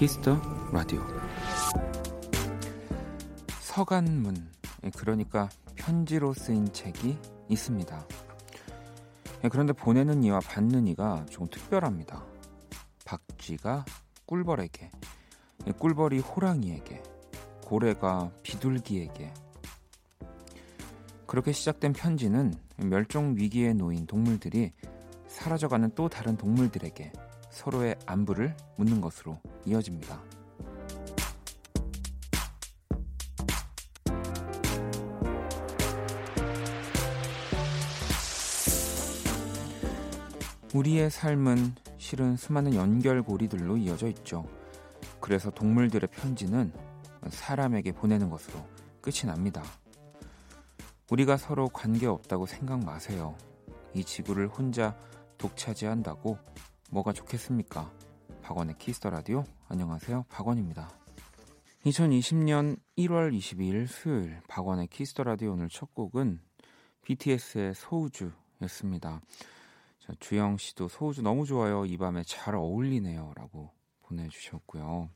키스터 라디오 서간문 그러니까 편지로 쓰인 책이 있습니다. 그런데 보내는 이와 받는 이가 조금 특별합니다. 박쥐가 꿀벌에게, 꿀벌이 호랑이에게, 고래가 비둘기에게. 그렇게 시작된 편지는 멸종 위기에 놓인 동물들이 사라져가는 또 다른 동물들에게 서로의 안부를 묻는 것으로 이어집니다. 우리의 삶은 실은 수많은 연결고리들로 이어져 있죠. 그래서 동물들의 편지는 사람에게 보내는 것으로 끝이 납니다. 우리가 서로 관계없다고 생각 마세요. 이 지구를 혼자 독차지한다고 뭐가 좋겠습니까? 박원의 키스 더 라디오. 안녕하세요. 박원입니다. 2020년 1월 22일 수요일 박원의 키스 더 라디오 오늘 첫 곡은 BTS의 소우주였습니다. 자, 주영 씨도 소우주 너무 좋아요. 이 밤에 잘 어울리네요라고 보내 주셨고요.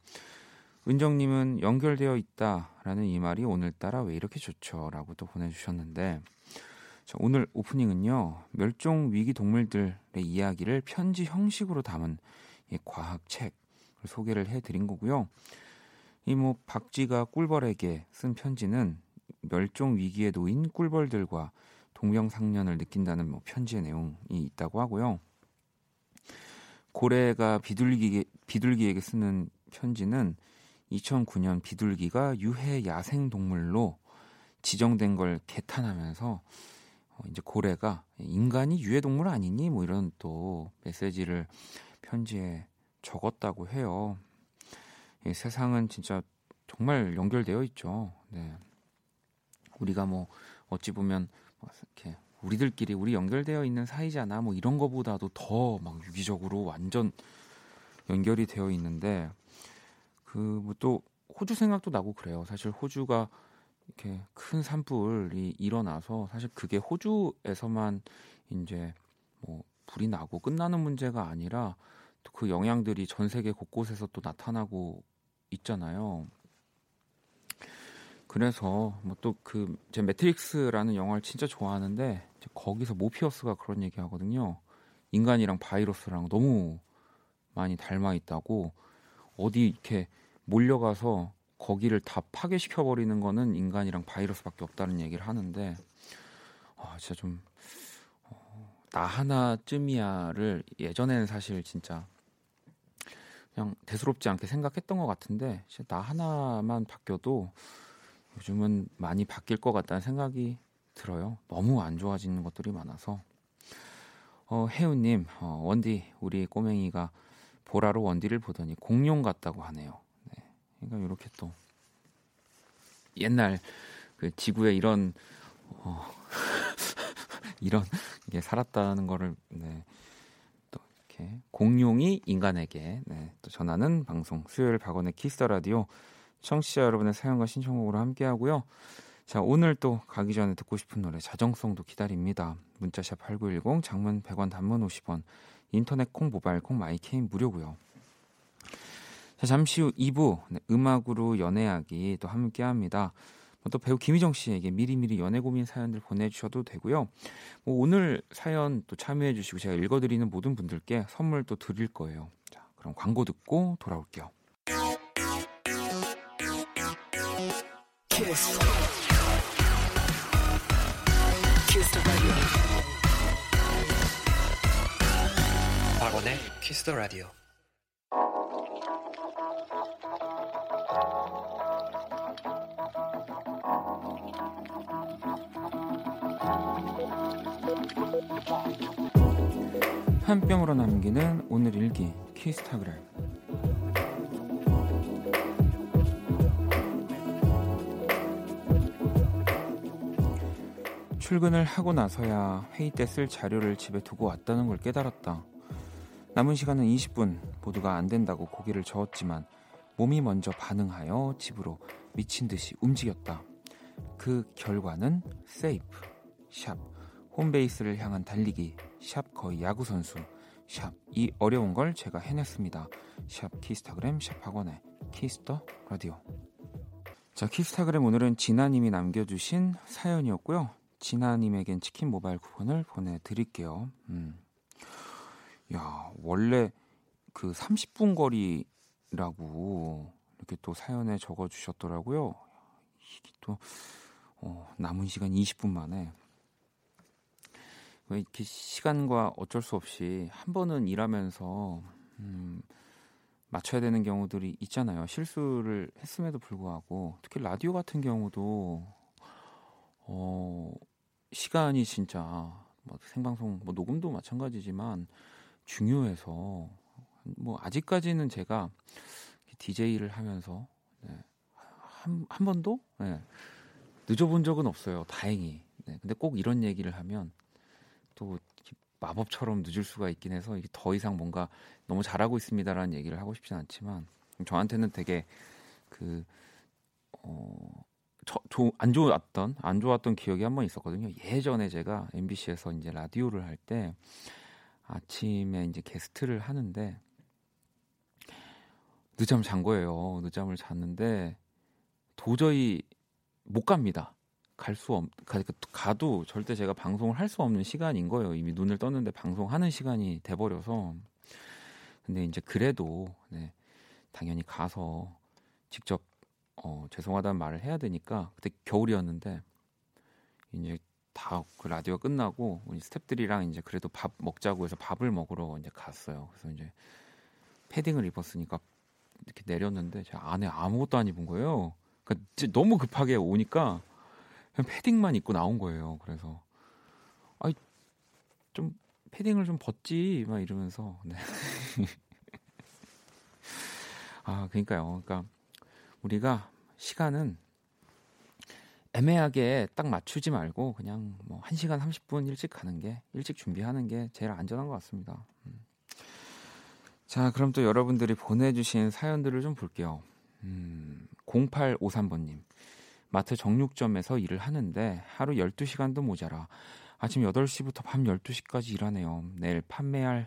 은정 님은 연결되어 있다라는 이 말이 오늘따라 왜 이렇게 좋죠?라고 또 보내 주셨는데 자, 오늘 오프닝은요 멸종 위기 동물들의 이야기를 편지 형식으로 담은 이 과학 책을 소개를 해드린 거고요. 이 뭐 박쥐가 꿀벌에게 쓴 편지는 멸종 위기에 놓인 꿀벌들과 동명상련을 느낀다는 뭐 편지의 내용이 있다고 하고요. 고래가 비둘기 비둘기에게 쓰는 편지는 2009년 비둘기가 유해 야생 동물로 지정된 걸 개탄하면서 어, 이제 고래가 인간이 유해 동물 아니니 뭐 이런 또 메시지를 편지에 적었다고 해요. 예, 세상은 진짜 정말 연결되어 있죠. 네. 우리가 뭐 어찌 보면 뭐 이렇게 우리들끼리 우리 연결되어 있는 사이잖아 뭐 이런 거보다도 더 막 유기적으로 완전 연결이 되어 있는데 그 뭐 또 호주 생각도 나고 그래요. 사실 호주가 이렇게 큰 산불이 일어나서 사실 그게 호주에서만 이제 뭐 불이 나고 끝나는 문제가 아니라 또 그 영향들이 전 세계 곳곳에서 또 나타나고 있잖아요. 그래서 뭐 또 그 제 매트릭스라는 영화를 진짜 좋아하는데 거기서 모피어스가 그런 얘기 하거든요. 인간이랑 바이러스랑 너무 많이 닮아 있다고 어디 이렇게 몰려가서 거기를 다 파괴시켜 버리는 거는 인간이랑 바이러스밖에 없다는 얘기를 하는데 아 진짜 좀나 어, 하나쯤이야를 예전에는 사실 진짜 그냥 대수롭지 않게 생각했던 것 같은데 나 하나만 바뀌어도 요즘은 많이 바뀔 것 같다는 생각이 들어요. 너무 안 좋아지는 것들이 많아서. 어, 혜우님, 어, 원디, 우리 꼬맹이가 보라로 원디를 보더니 공룡 같다고 하네요. 네. 그러니까 이렇게 또 옛날 그 지구에 이런 어, 이런 게 살았다는 거를 네. 공룡이 인간에게 네, 또 전하는 방송 수요일 박원의 키스 더 라디오 청취자 여러분의 사연과 신청곡으로 함께 하고요. 자, 오늘 또 가기 전에 듣고 싶은 노래 자정송도 기다립니다. 문자샵 8910 장문 100원 단문 50원 인터넷 콩 모바일 콩 마이케이는 무료고요. 자, 잠시 후 2부 네, 음악으로 연애하기 또 함께 합니다. 뭐또 배우 김희정 씨에게 미리미리 연애 고민 사연들 보내주셔도 되고요. 뭐 오늘 사연 또 참여해주시고 제가 읽어드리는 모든 분들께 선물 또 드릴 거예요. 자, 그럼 광고 듣고 돌아올게요. 키스. 키스 박원의 키스 더 라디오. 한 뼘으로 남기는 오늘 일기 키스타그램 출근을 하고 나서야 회의 때 쓸 자료를 집에 두고 왔다는 걸 깨달았다. 남은 시간은 20분 모두가 안 된다고 고개를 저었지만 몸이 먼저 반응하여 집으로 미친 듯이 움직였다. 그 결과는 세이프, 샵, 홈베이스를 향한 달리기 샵 거의 야구 선수 샵 이 어려운 걸 제가 해냈습니다. 샵 키스타그램 샵 박원의 키스 더 라디오. 자 키스타그램 오늘은 진아님이 남겨주신 사연이었고요. 진아님에겐 치킨 모바일 쿠폰을 보내드릴게요. 음. 야 원래 그 30분 거리라고 이렇게 또 사연에 적어주셨더라고요. 이게 또 어, 남은 시간 20분 만에 이렇게 시간과 어쩔 수 없이 한 번은 일하면서 음, 맞춰야 되는 경우들이 있잖아요. 실수를 했음에도 불구하고 특히 라디오 같은 경우도 어, 시간이 진짜 뭐 생방송 뭐 녹음도 마찬가지지만 중요해서 뭐 아직까지는 제가 DJ를 하면서 네, 한, 한 번도 네, 늦어본 적은 없어요. 다행히. 네, 근데 꼭 이런 얘기를 하면 또 마법처럼 늦을 수가 있긴 해서 이게 더 이상 뭔가 너무 잘하고 있습니다라는 얘기를 하고 싶진 않지만 저한테는 되게 그 어, 저, 조, 안 좋았던 안 좋았던 기억이 한 번 있었거든요. 예전에 제가 MBC에서 이제 라디오를 할 때 아침에 이제 게스트를 하는데 늦잠 잔 거예요. 늦잠을 잤는데 도저히 못 갑니다. 갈 수 없, 가도 절대 제가 방송을 할 수 없는 시간인 거예요. 이미 눈을 떴는데 방송하는 시간이 돼버려서. 근데 이제 그래도, 네, 당연히 가서 직접, 어, 죄송하다는 말을 해야 되니까, 그때 겨울이었는데, 이제 다 그 라디오 끝나고, 우리 스탭들이랑 이제 그래도 밥 먹자고 해서 밥을 먹으러 이제 갔어요. 그래서 이제 패딩을 입었으니까 이렇게 내렸는데, 제 안에 아무것도 안 입은 거예요. 그러니까 너무 급하게 오니까 그냥 패딩만 입고 나온 거예요. 그래서 아이 좀 패딩을 좀 벗지 막 이러면서 네. 아 그러니까요. 그러니까 우리가 시간은 애매하게 딱 맞추지 말고 그냥 뭐 1시간 30분 일찍 가는 게 일찍 준비하는 게 제일 안전한 것 같습니다. 음. 자, 그럼 또 여러분들이 보내 주신 사연들을 좀 볼게요. 음, 0853번 님. 마트 정육점에서 일을 하는데 하루 12시간도 모자라 아침 8시부터 밤 12시까지 일하네요. 내일 판매할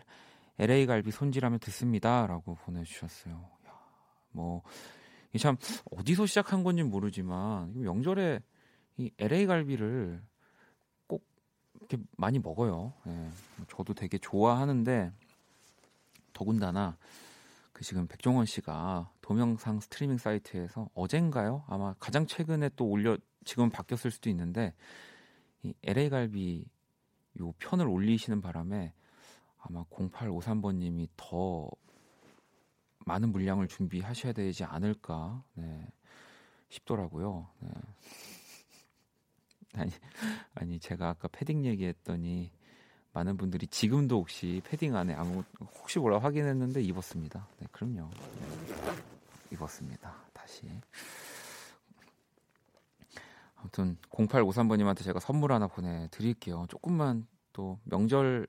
LA 갈비 손질하며 듣습니다. 라고 보내 주셨어요. 야, 뭐, 참, 어디서 시작한 건지 모르지만, 명절에 이 LA 갈비를 꼭 이렇게 많이 먹어요. 예, 저도 되게 좋아하는데, 더군다나, 그 지금 백종원 씨가 동영상 스트리밍 사이트에서 어젠가요? 아마 가장 최근에 또 올려 지금 바뀌었을 수도 있는데 이 LA 갈비 요 편을 올리시는 바람에 아마 0853번 님이 더 많은 물량을 준비하셔야 되지 않을까 네, 싶더라고요. 네. 아니, 아니 제가 아까 패딩 얘기했더니 많은 분들이 지금도 혹시 패딩 안에 아무 혹시 몰라 확인했는데 입었습니다. 네, 그럼요. 네, 입었습니다. 다시. 아무튼 0853번님한테 제가 선물 하나 보내드릴게요. 조금만 또 명절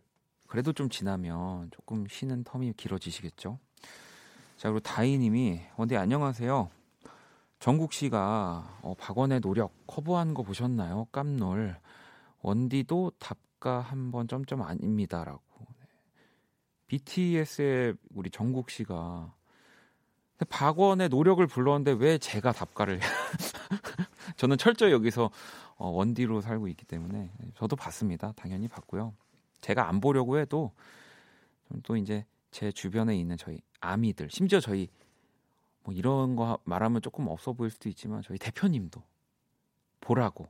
그래도 좀 지나면 조금 쉬는 텀이 길어지시겠죠. 자 그리고 다이님이 원대 안녕하세요. 정국 씨가 어, 박원의 노력 커버한 거 보셨나요? 깜놀. 원디도 답 작가 한 번 점점 아닙니다라고. 네. BTS의 우리 정국 씨가 박원의 노력을 불렀는데 왜 제가 답가를 저는 철저히 여기서 어, 원디로 살고 있기 때문에 저도 봤습니다. 당연히 봤고요. 제가 안 보려고 해도 또 이제 제 주변에 있는 저희 아미들, 심지어 저희 뭐 이런 거 말하면 조금 없어 보일 수도 있지만 저희 대표님도 보라고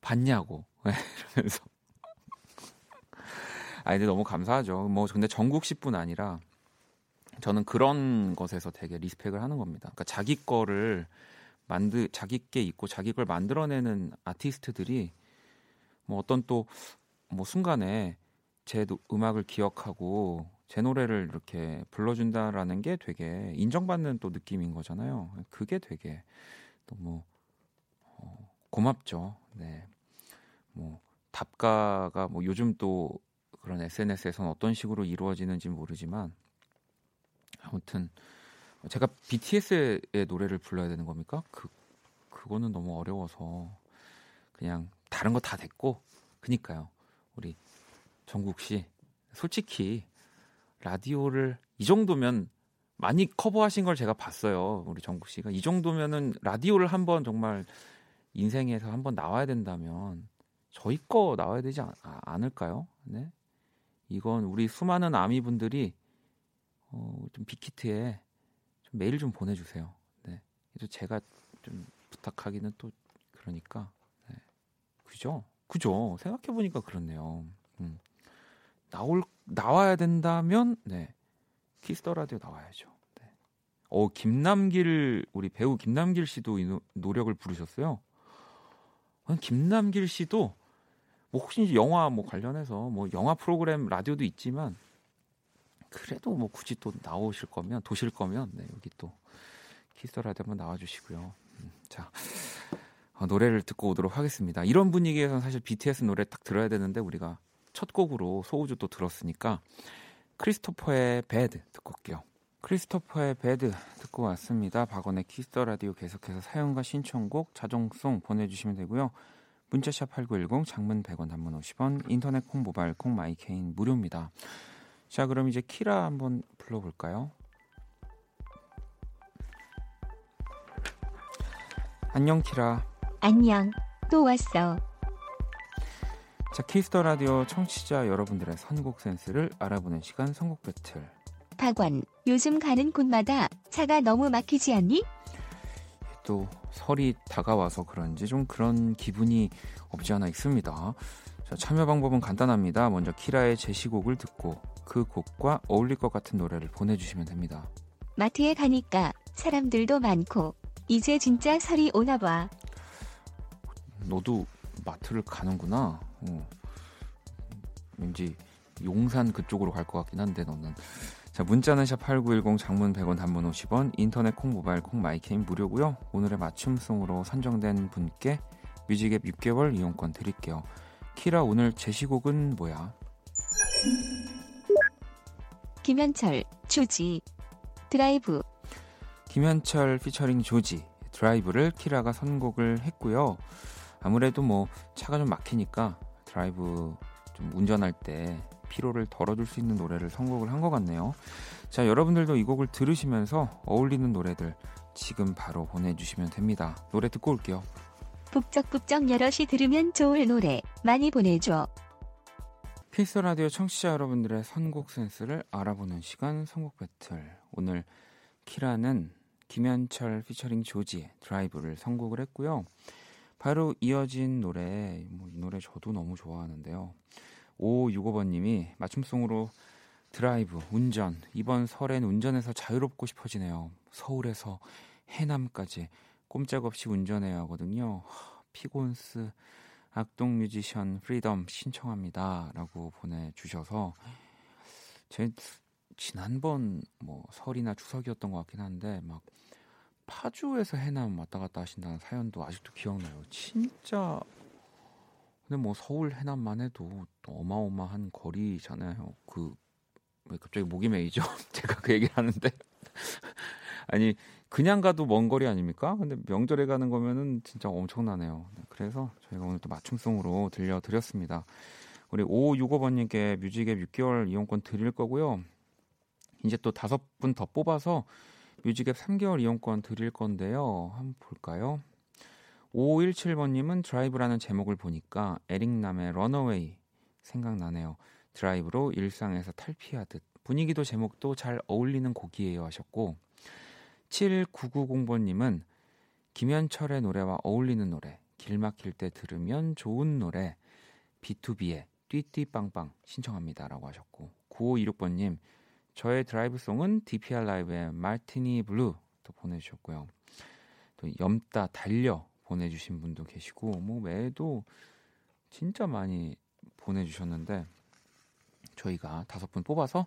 봤냐고 이러면서 아, 근데 너무 감사하죠. 뭐 근데 전국 씨뿐 아니라 저는 그런 것에서 되게 리스펙을 하는 겁니다. 그러니까 자기 거를 만드 자기 게 있고 자기 걸 만들어내는 아티스트들이 뭐 어떤 또 뭐 순간에 제 음악을 기억하고 제 노래를 이렇게 불러준다라는 게 되게 인정받는 또 느낌인 거잖아요. 그게 되게 너무 어, 고맙죠. 네. 뭐 답가가 뭐 요즘 또 그런 SNS에서는 어떤 식으로 이루어지는지 모르지만 아무튼 제가 BTS의 노래를 불러야 되는 겁니까? 그 그거는 너무 어려워서 그냥 다른 거 다 됐고 그니까요. 우리 정국 씨 솔직히 라디오를 이 정도면 많이 커버하신 걸 제가 봤어요. 우리 정국 씨가 이 정도면은 라디오를 한번 정말 인생에서 한번 나와야 된다면 저희 거 나와야 되지 않, 않을까요? 네. 이건 우리 수많은 아미분들이 어, 좀 빅히트에 좀 메일 좀 보내주세요. 네. 그래서 제가 좀 부탁하기는 또 그러니까 네. 그죠? 그죠? 생각해 보니까 그렇네요. 음. 나올 나와야 된다면 네 키스 더 라디오 나와야죠. 네. 어 김남길 우리 배우 김남길 씨도 이 노, 노래를 부르셨어요. 김남길 씨도 뭐 혹시 영화 뭐 관련해서 뭐 영화 프로그램 라디오도 있지만 그래도 뭐 굳이 또 나오실 거면 도실 거면 네, 여기 또 키스 더 라디오 한번 나와주시고요. 음, 자 어, 노래를 듣고 오도록 하겠습니다. 이런 분위기에서는 사실 BTS 노래 딱 들어야 되는데 우리가 첫 곡으로 소우주 또 들었으니까 크리스토퍼의 Bad 듣고 올게요. 크리스토퍼의 Bad 듣고 왔습니다. 박원의 키스 더 라디오 계속해서 사연과 신청곡 자정송 보내주시면 되고요. 문자샵 8910 장문 100원 단문 50원 인터넷 콩 모바일 콩 마이케이는 무료입니다. 자 그럼 이제 키라 한번 불러볼까요? 안녕 키라 안녕 또 왔어 자, 키스 더 라디오 청취자 여러분들의 선곡 센스를 알아보는 시간 선곡 배틀. 박원, 요즘 가는 곳마다 차가 너무 막히지 않니? 또 설이 다가와서 그런지 좀 그런 기분이 없지 않아 있습니다. 자, 참여 방법은 간단합니다. 먼저 키라의 제시곡을 듣고 그 곡과 어울릴 것 같은 노래를 보내주시면 됩니다. 마트에 가니까 사람들도 많고 이제 진짜 설이 오나 봐. 너도 마트를 가는구나. 어. 왠지 용산 그쪽으로 갈 것 같긴 한데 너는. 자 문자는 샵8910 장문 100원 단문 50원 인터넷 콩 모바일 콩 마이케이는 무료고요. 오늘의 맞춤송으로 선정된 분께 뮤직앱 6개월 이용권 드릴게요. 키라 오늘 제시곡은 뭐야? 김현철 조지 드라이브 김현철 피처링 조지 드라이브를 키라가 선곡을 했고요. 아무래도 뭐 차가 좀 막히니까 드라이브 좀 운전할 때 피로를 덜어줄 수 있는 노래를 선곡을 한 것 같네요. 자, 여러분들도 이 곡을 들으시면서 어울리는 노래들 지금 바로 보내주시면 됩니다. 노래 듣고 올게요. 북적북적 여럿이 들으면 좋을 노래 많이 보내줘. 키스 더 라디오 청취자 여러분들의 선곡 센스를 알아보는 시간 선곡 배틀. 오늘 키라는 김현철 피처링 조지의 드라이브를 선곡을 했고요. 바로 이어진 노래, 뭐 이 노래 저도 너무 좋아하는데요. 5565번님이 맞춤송으로 드라이브, 운전, 이번 설엔 운전해서 자유롭고 싶어지네요. 서울에서 해남까지 꼼짝없이 운전해야 하거든요. 피곤스, 악동 뮤지션, Freedom 신청합니다. 라고 보내주셔서, 제 지난번 뭐 설이나 추석이었던 것 같긴 한데, 막 파주에서 해남 왔다 갔다 하신다는 사연도 아직도 기억나요. 진짜 근데 뭐 서울 해남만 해도 어마어마한 거리잖아요. 그왜 갑자기 목이 메이죠? 제가 그 얘기를 하는데 아니 그냥 가도 먼 거리 아닙니까? 근데 명절에 가는 거면은 진짜 엄청나네요. 네, 그래서 저희가 오늘 또 맞춤송으로 들려드렸습니다. 우리 5565번님께 뮤직앱 6개월 이용권 드릴 거고요. 이제 또 다섯 분 더 뽑아서 뮤직앱 3개월 이용권 드릴 건데요. 한번 볼까요? 5517번님은 드라이브라는 제목을 보니까 에릭남의 런어웨이 생각나네요. 드라이브로 일상에서 탈피하듯 분위기도 제목도 잘 어울리는 곡이에요 하셨고 7990번님은 김현철의 노래와 어울리는 노래 길 막힐 때 들으면 좋은 노래 B2B의 띠띠빵빵 신청합니다 라고 하셨고 9526번님 저의 드라이브송은 DPR 라이브의 마티니 블루 또 보내주셨고요. 또 염따 달려 보내주신 분도 계시고 뭐 외에도 진짜 많이 보내주셨는데 저희가 다섯 분 뽑아서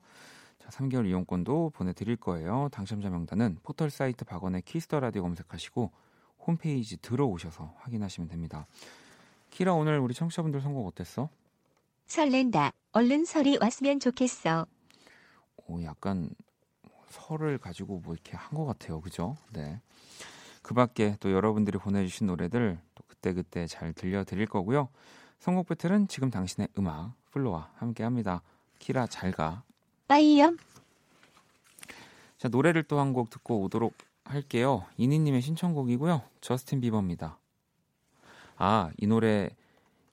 자, 3개월 이용권도 보내드릴 거예요. 당첨자 명단은 포털 사이트 박원의 Kiss the Radio 검색하시고 홈페이지 들어오셔서 확인하시면 됩니다. 키라 오늘 우리 청취자분들 선곡 어땠어? 설렌다. 얼른 설이 왔으면 좋겠어. 오, 약간 설을 가지고 뭐 이렇게 한 것 같아요. 그죠? 네. 그 밖에 또 여러분들이 보내주신 노래들 또 그때그때 잘 들려드릴 거고요. 선곡 battle은 지금 당신의 음악, FLO와 함께 합니다. 키라 잘 가. 빠이염. 자, 노래를 또 한 곡 듣고 오도록 할게요. 이니님의 신청곡이고요. 저스틴 비버입니다. 아, 이 노래,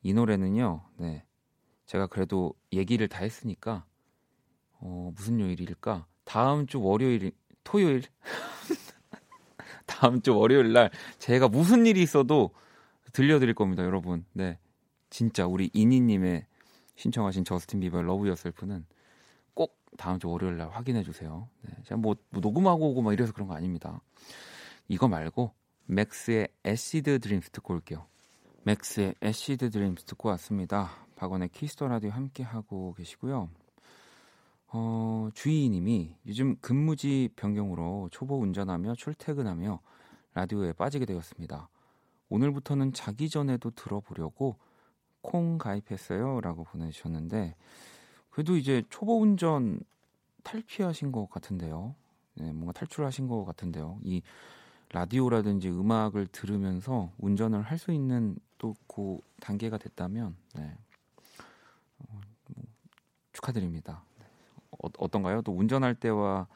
이 노래는요, 네. 제가 그래도 얘기를 다 했으니까, 어, 무슨 요일일까? 다음 주 월요일, 토요일? 다음 주 월요일 날 제가 무슨 일이 있어도 들려드릴 겁니다, 여러분. 네. 진짜 우리 이니님의 신청하신 저스틴 비버의 Love Yourself는 꼭 다음 주 월요일 날 확인해 주세요. 네. 제가 뭐, 뭐 녹음하고 오고 막 이래서 그런 거 아닙니다. 이거 말고 맥스의 Acid Dreams 듣고 올게요. 맥스의 Acid Dreams 듣고 왔습니다. 박원의 Kiss the Radio 함께 하고 계시고요. 어, 주희님이 요즘 근무지 변경으로 초보 운전하며 출퇴근하며 라디오에 빠지게 되었습니다. 오늘부터는 자기 전에도 들어보려고 콩 가입했어요 라고 보내주셨는데 그래도 이제 초보 운전 탈피하신 것 같은데요. 네, 뭔가 탈출하신 것 같은데요. 이 라디오라든지 음악을 들으면서 운전을 할 수 있는 또 그 단계가 됐다면 네. 어, 뭐, 축하드립니다. 어, 떤가요또 운전할 때와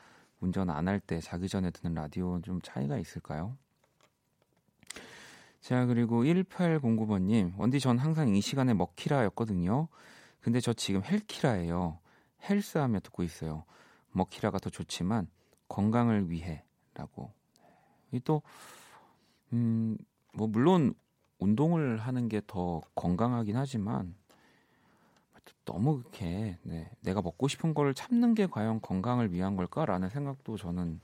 운전 안 할 때 자기 전에 듣는 라디오 좀 차이가 있을까요? 자 그리고 1809번님 원디 전 항상 이 시간에 먹키라였거든요. 근데 저 지금 헬키라예요. 헬스하며 듣고 있어요. 먹키라가 더 좋지만 건강을 위해라고. 또 음, 뭐 물론 운동을 하는 게 더 건강하긴 하지만 너무 그렇게 네, 내가 먹고 싶은 걸 참는 게 과연 건강을 위한 걸까라는 생각도 저는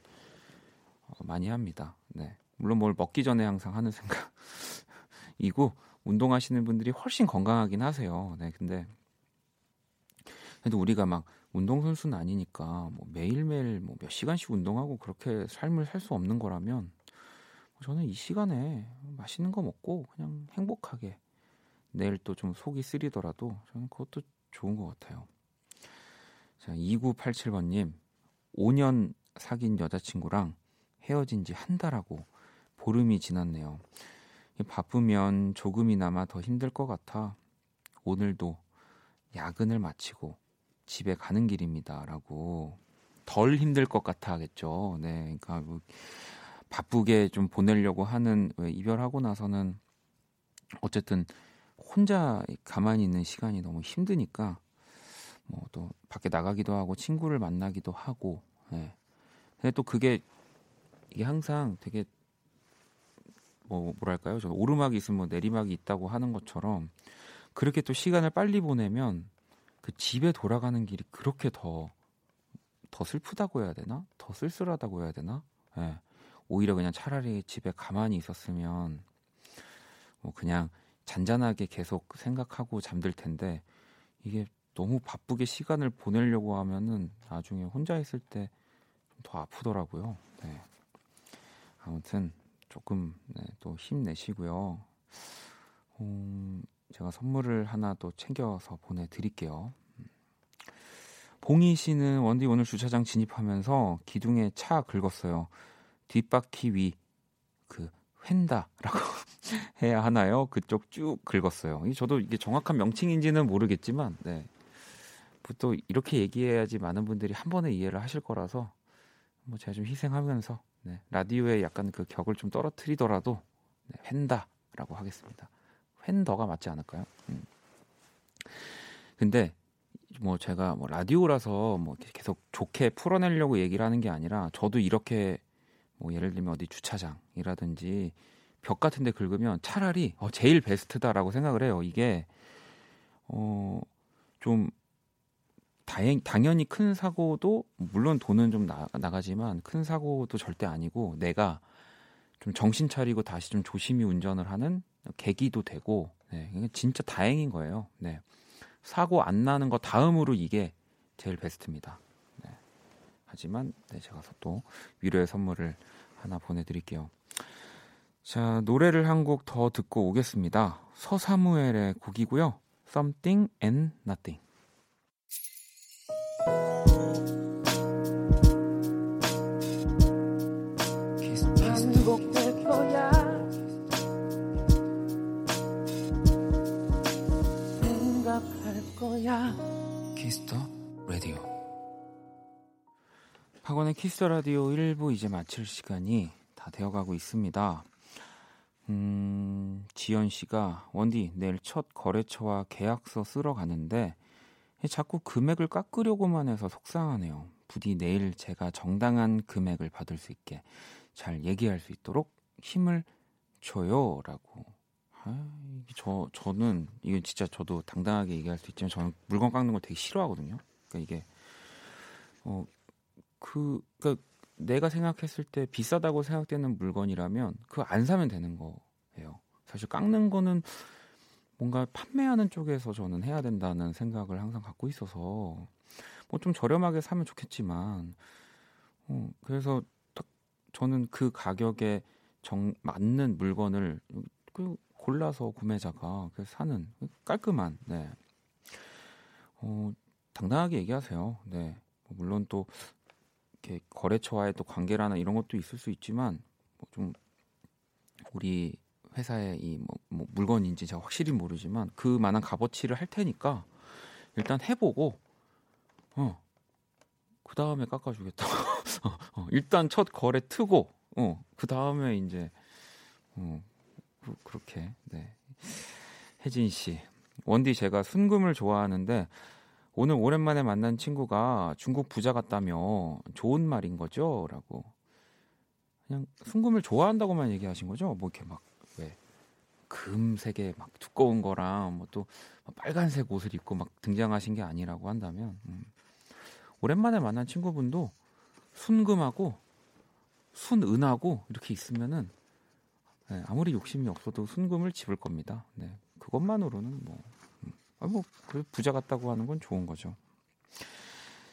어, 많이 합니다. 네. 물론 뭘 먹기 전에 항상 하는 생각이고 운동하시는 분들이 훨씬 건강하긴 하세요. 네, 근데 그래도 우리가 막 운동 선수는 아니니까 뭐 매일매일 뭐 몇 시간씩 운동하고 그렇게 삶을 살 수 없는 거라면 저는 이 시간에 맛있는 거 먹고 그냥 행복하게 내일 또 좀 속이 쓰리더라도 저는 그것도 좋은 것 같아요. 자, 2987번님, 5년 사귄 여자친구랑 헤어진 지 한 달하고 보름이 지났네요. 바쁘면 조금이나마 더 힘들 것 같아 오늘도 야근을 마치고 집에 가는 길입니다. 라고 덜 힘들 것 같아 하겠죠. 네. 그러니까 뭐 바쁘게 좀 보내려고 하는 왜 이별하고 나서는 어쨌든 혼자 가만히 있는 시간이 너무 힘드니까 뭐 또 밖에 나가기도 하고 친구를 만나기도 하고 예. 근데 또 그게 이게 항상 되게 뭐 뭐랄까요? 저 오르막이 있으면 뭐 내리막이 있다고 하는 것처럼 그렇게 또 시간을 빨리 보내면 그 집에 돌아가는 길이 그렇게 더더 슬프다고 해야 되나? 더 쓸쓸하다고 해야 되나? 예. 오히려 그냥 차라리 집에 가만히 있었으면 뭐 그냥 잔잔하게 계속 생각하고 잠들 텐데 이게 너무 바쁘게 시간을 보내려고 하면은 나중에 혼자 있을 때 더 아프더라고요. 네. 아무튼 조금 네, 또 힘내시고요. 음, 제가 선물을 하나 또 챙겨서 보내드릴게요. 음. 봉희 씨는 원디 오늘 주차장 진입하면서 기둥에 차 긁었어요. 뒷바퀴 위 그 횡다라고 해야 하나요? 그쪽 쭉 긁었어요. 저도 이게 정확한 명칭인지는 모르겠지만, 네. 또 이렇게 얘기해야지 많은 분들이 한 번에 이해를 하실 거라서 뭐 제가 좀 희생하면서 네, 라디오에 약간 그 격을 좀 떨어뜨리더라도 네, 횡다라고 하겠습니다. 횡더가 맞지 않을까요? 음. 근데 뭐 제가 뭐 라디오라서 뭐 계속 좋게 풀어내려고 얘기를 하는 게 아니라 저도 이렇게 뭐 예를 들면 어디 주차장이라든지 벽 같은 데 긁으면 차라리 어, 제일 베스트다라고 생각을 해요. 이게 어, 좀 다행 당연히 큰 사고도 물론 돈은 좀 나, 나가지만 큰 사고도 절대 아니고 내가 좀 정신 차리고 다시 좀 조심히 운전을 하는 계기도 되고 네, 진짜 다행인 거예요. 네. 사고 안 나는 거 다음으로 이게 제일 베스트입니다. 하지만 네, 제가 또 위로의 선물을 하나 보내드릴게요. 자 노래를 한 곡 더 듣고 오겠습니다. 서사무엘의 곡이고요. Something and Nothing. 키스 박원의 Kiss the Radio 1부 이제 마칠 시간이 다 되어가고 있습니다. 음, 지연 씨가 원디 내일 첫 거래처와 계약서 쓰러 가는데 자꾸 금액을 깎으려고만 해서 속상하네요. 부디 내일 제가 정당한 금액을 받을 수 있게 잘 얘기할 수 있도록 힘을 줘요라고. 아, 저 저는 이건 진짜 저도 당당하게 얘기할 수 있지만 저는 물건 깎는 걸 되게 싫어하거든요. 그러니까 이게 어 그 그러니까 내가 생각했을 때 비싸다고 생각되는 물건이라면 그거 안 사면 되는 거예요. 사실 깎는 거는 뭔가 판매하는 쪽에서 저는 해야 된다는 생각을 항상 갖고 있어서 뭐 좀 저렴하게 사면 좋겠지만 어, 그래서 딱 저는 그 가격에 정 맞는 물건을 그 골라서 구매자가 그 사는 깔끔한 네. 어, 당당하게 얘기하세요. 네. 뭐 물론 또 이렇게 거래처와의 또 관계라나 이런 것도 있을 수 있지만 뭐 좀 우리 회사의 이뭐 뭐 물건인지 제가 확실히 모르지만 그만한 값어치를 할 테니까 일단 해보고 어. 그 다음에 깎아주겠다. 어, 어, 일단 첫 거래 트고, 어, 그 다음에 이제, 어, 그, 그렇게, 네. 혜진 씨. 원디 제가 순금을 좋아하는데, 오늘 오랜만에 만난 친구가 중국 부자 같다며 좋은 말인 거죠? 라고. 그냥 순금을 좋아한다고만 얘기하신 거죠? 뭐 이렇게 막, 왜. 금색의 막 두꺼운 거랑 뭐 또 빨간색 옷을 입고 막 등장하신 게 아니라고 한다면, 음. 오랜만에 만난 친구분도 순금하고 순은하고 이렇게 있으면은 네, 아무리 욕심이 없어도 순금을 집을 겁니다. 네, 그것만으로는 뭐, 음, 아, 뭐 부자 같다고 하는 건 좋은 거죠.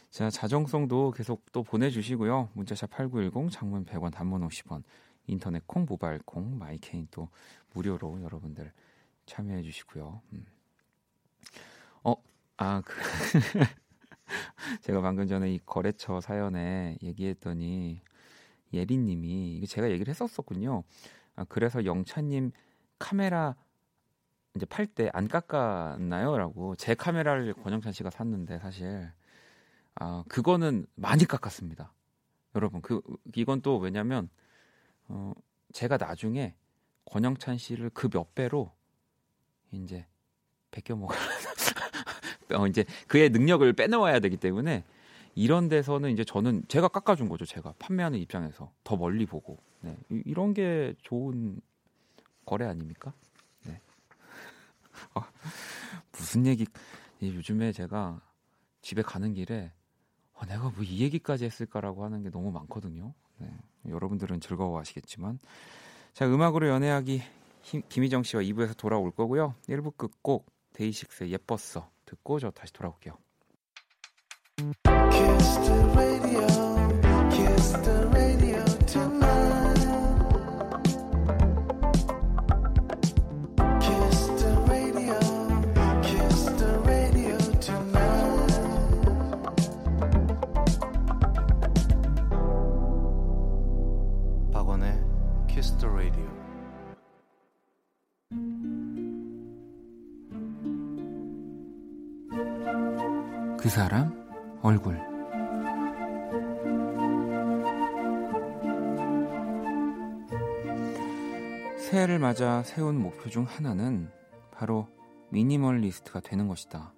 자, 자정성도 계속 또 보내주시고요. 문자 샵 8910, 장문 100원, 단문 50원, 인터넷 콩, 모바일 콩, My K는 또 무료로 여러분들 참여해 주시고요. 음. 어, 아, 그. 제가 방금 전에 이 거래처 사연에 얘기했더니 예린님이 이게 제가 얘기를 했었었군요. 아, 그래서 영찬님 카메라 이제 팔 때 안 깎았나요?라고 제 카메라를 권영찬 씨가 샀는데 사실 아 그거는 많이 깎았습니다. 여러분 그 이건 또 왜냐면 어 제가 나중에 권영찬 씨를 그 몇 배로 이제 베껴 먹을 어, 이제 그의 능력을 빼놓아야 되기 때문에 이런 데서는 이제 저는 제가 깎아준 거죠. 제가 판매하는 입장에서 더 멀리 보고 네. 이, 런 게 좋은 거래 아닙니까? 네. 어, 무슨 얘기? 요즘에 제가 집에 가는 길에 어, 내가 뭐 이 얘기까지 했을까라고 하는 게 너무 많거든요. 네. 여러분들은 즐거워하시겠지만 자 음악으로 연애하기 김희정 씨와 2부에서 돌아올 거고요. 1부 끝곡 데이식스의 예뻤어 듣고 저 다시 돌아올게요. 그 사람 얼굴 새해를 맞아 세운 목표 중 하나는 바로 미니멀리스트가 되는 것이다.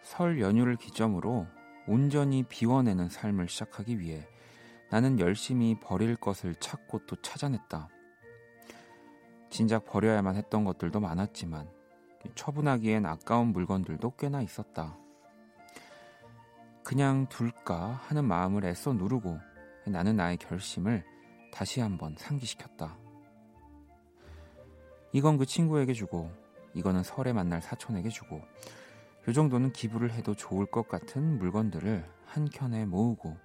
설 연휴를 기점으로 온전히 비워내는 삶을 시작하기 위해 나는 열심히 버릴 것을 찾고 또 찾아냈다. 진작 버려야만 했던 것들도 많았지만 처분하기엔 아까운 물건들도 꽤나 있었다. 그냥 둘까 하는 마음을 애써 누르고 나는 나의 결심을 다시 한번 상기시켰다. 이건 그 친구에게 주고 이거는 설에 만날 사촌에게 주고 요 정도는 기부를 해도 좋을 것 같은 물건들을 한 켠에 모으고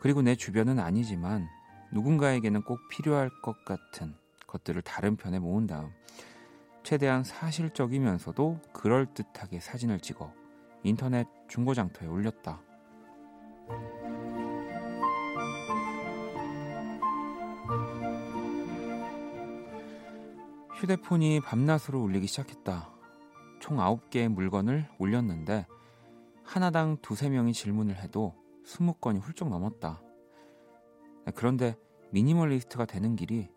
그리고 내 주변은 아니지만 누군가에게는 꼭 필요할 것 같은 것들을 다른 편에 모은 다음 최대한 사실적이면서도 그럴듯하게 사진을 찍어 인터넷 중고장터에 올렸다. 휴대폰이 밤낮으로 울리기 시작했다. 총 9개의 물건을 올렸는데 하나당 두세 명이 질문을 해도 20건이 훌쩍 넘었다. 그런데 미니멀리스트가 되는 길이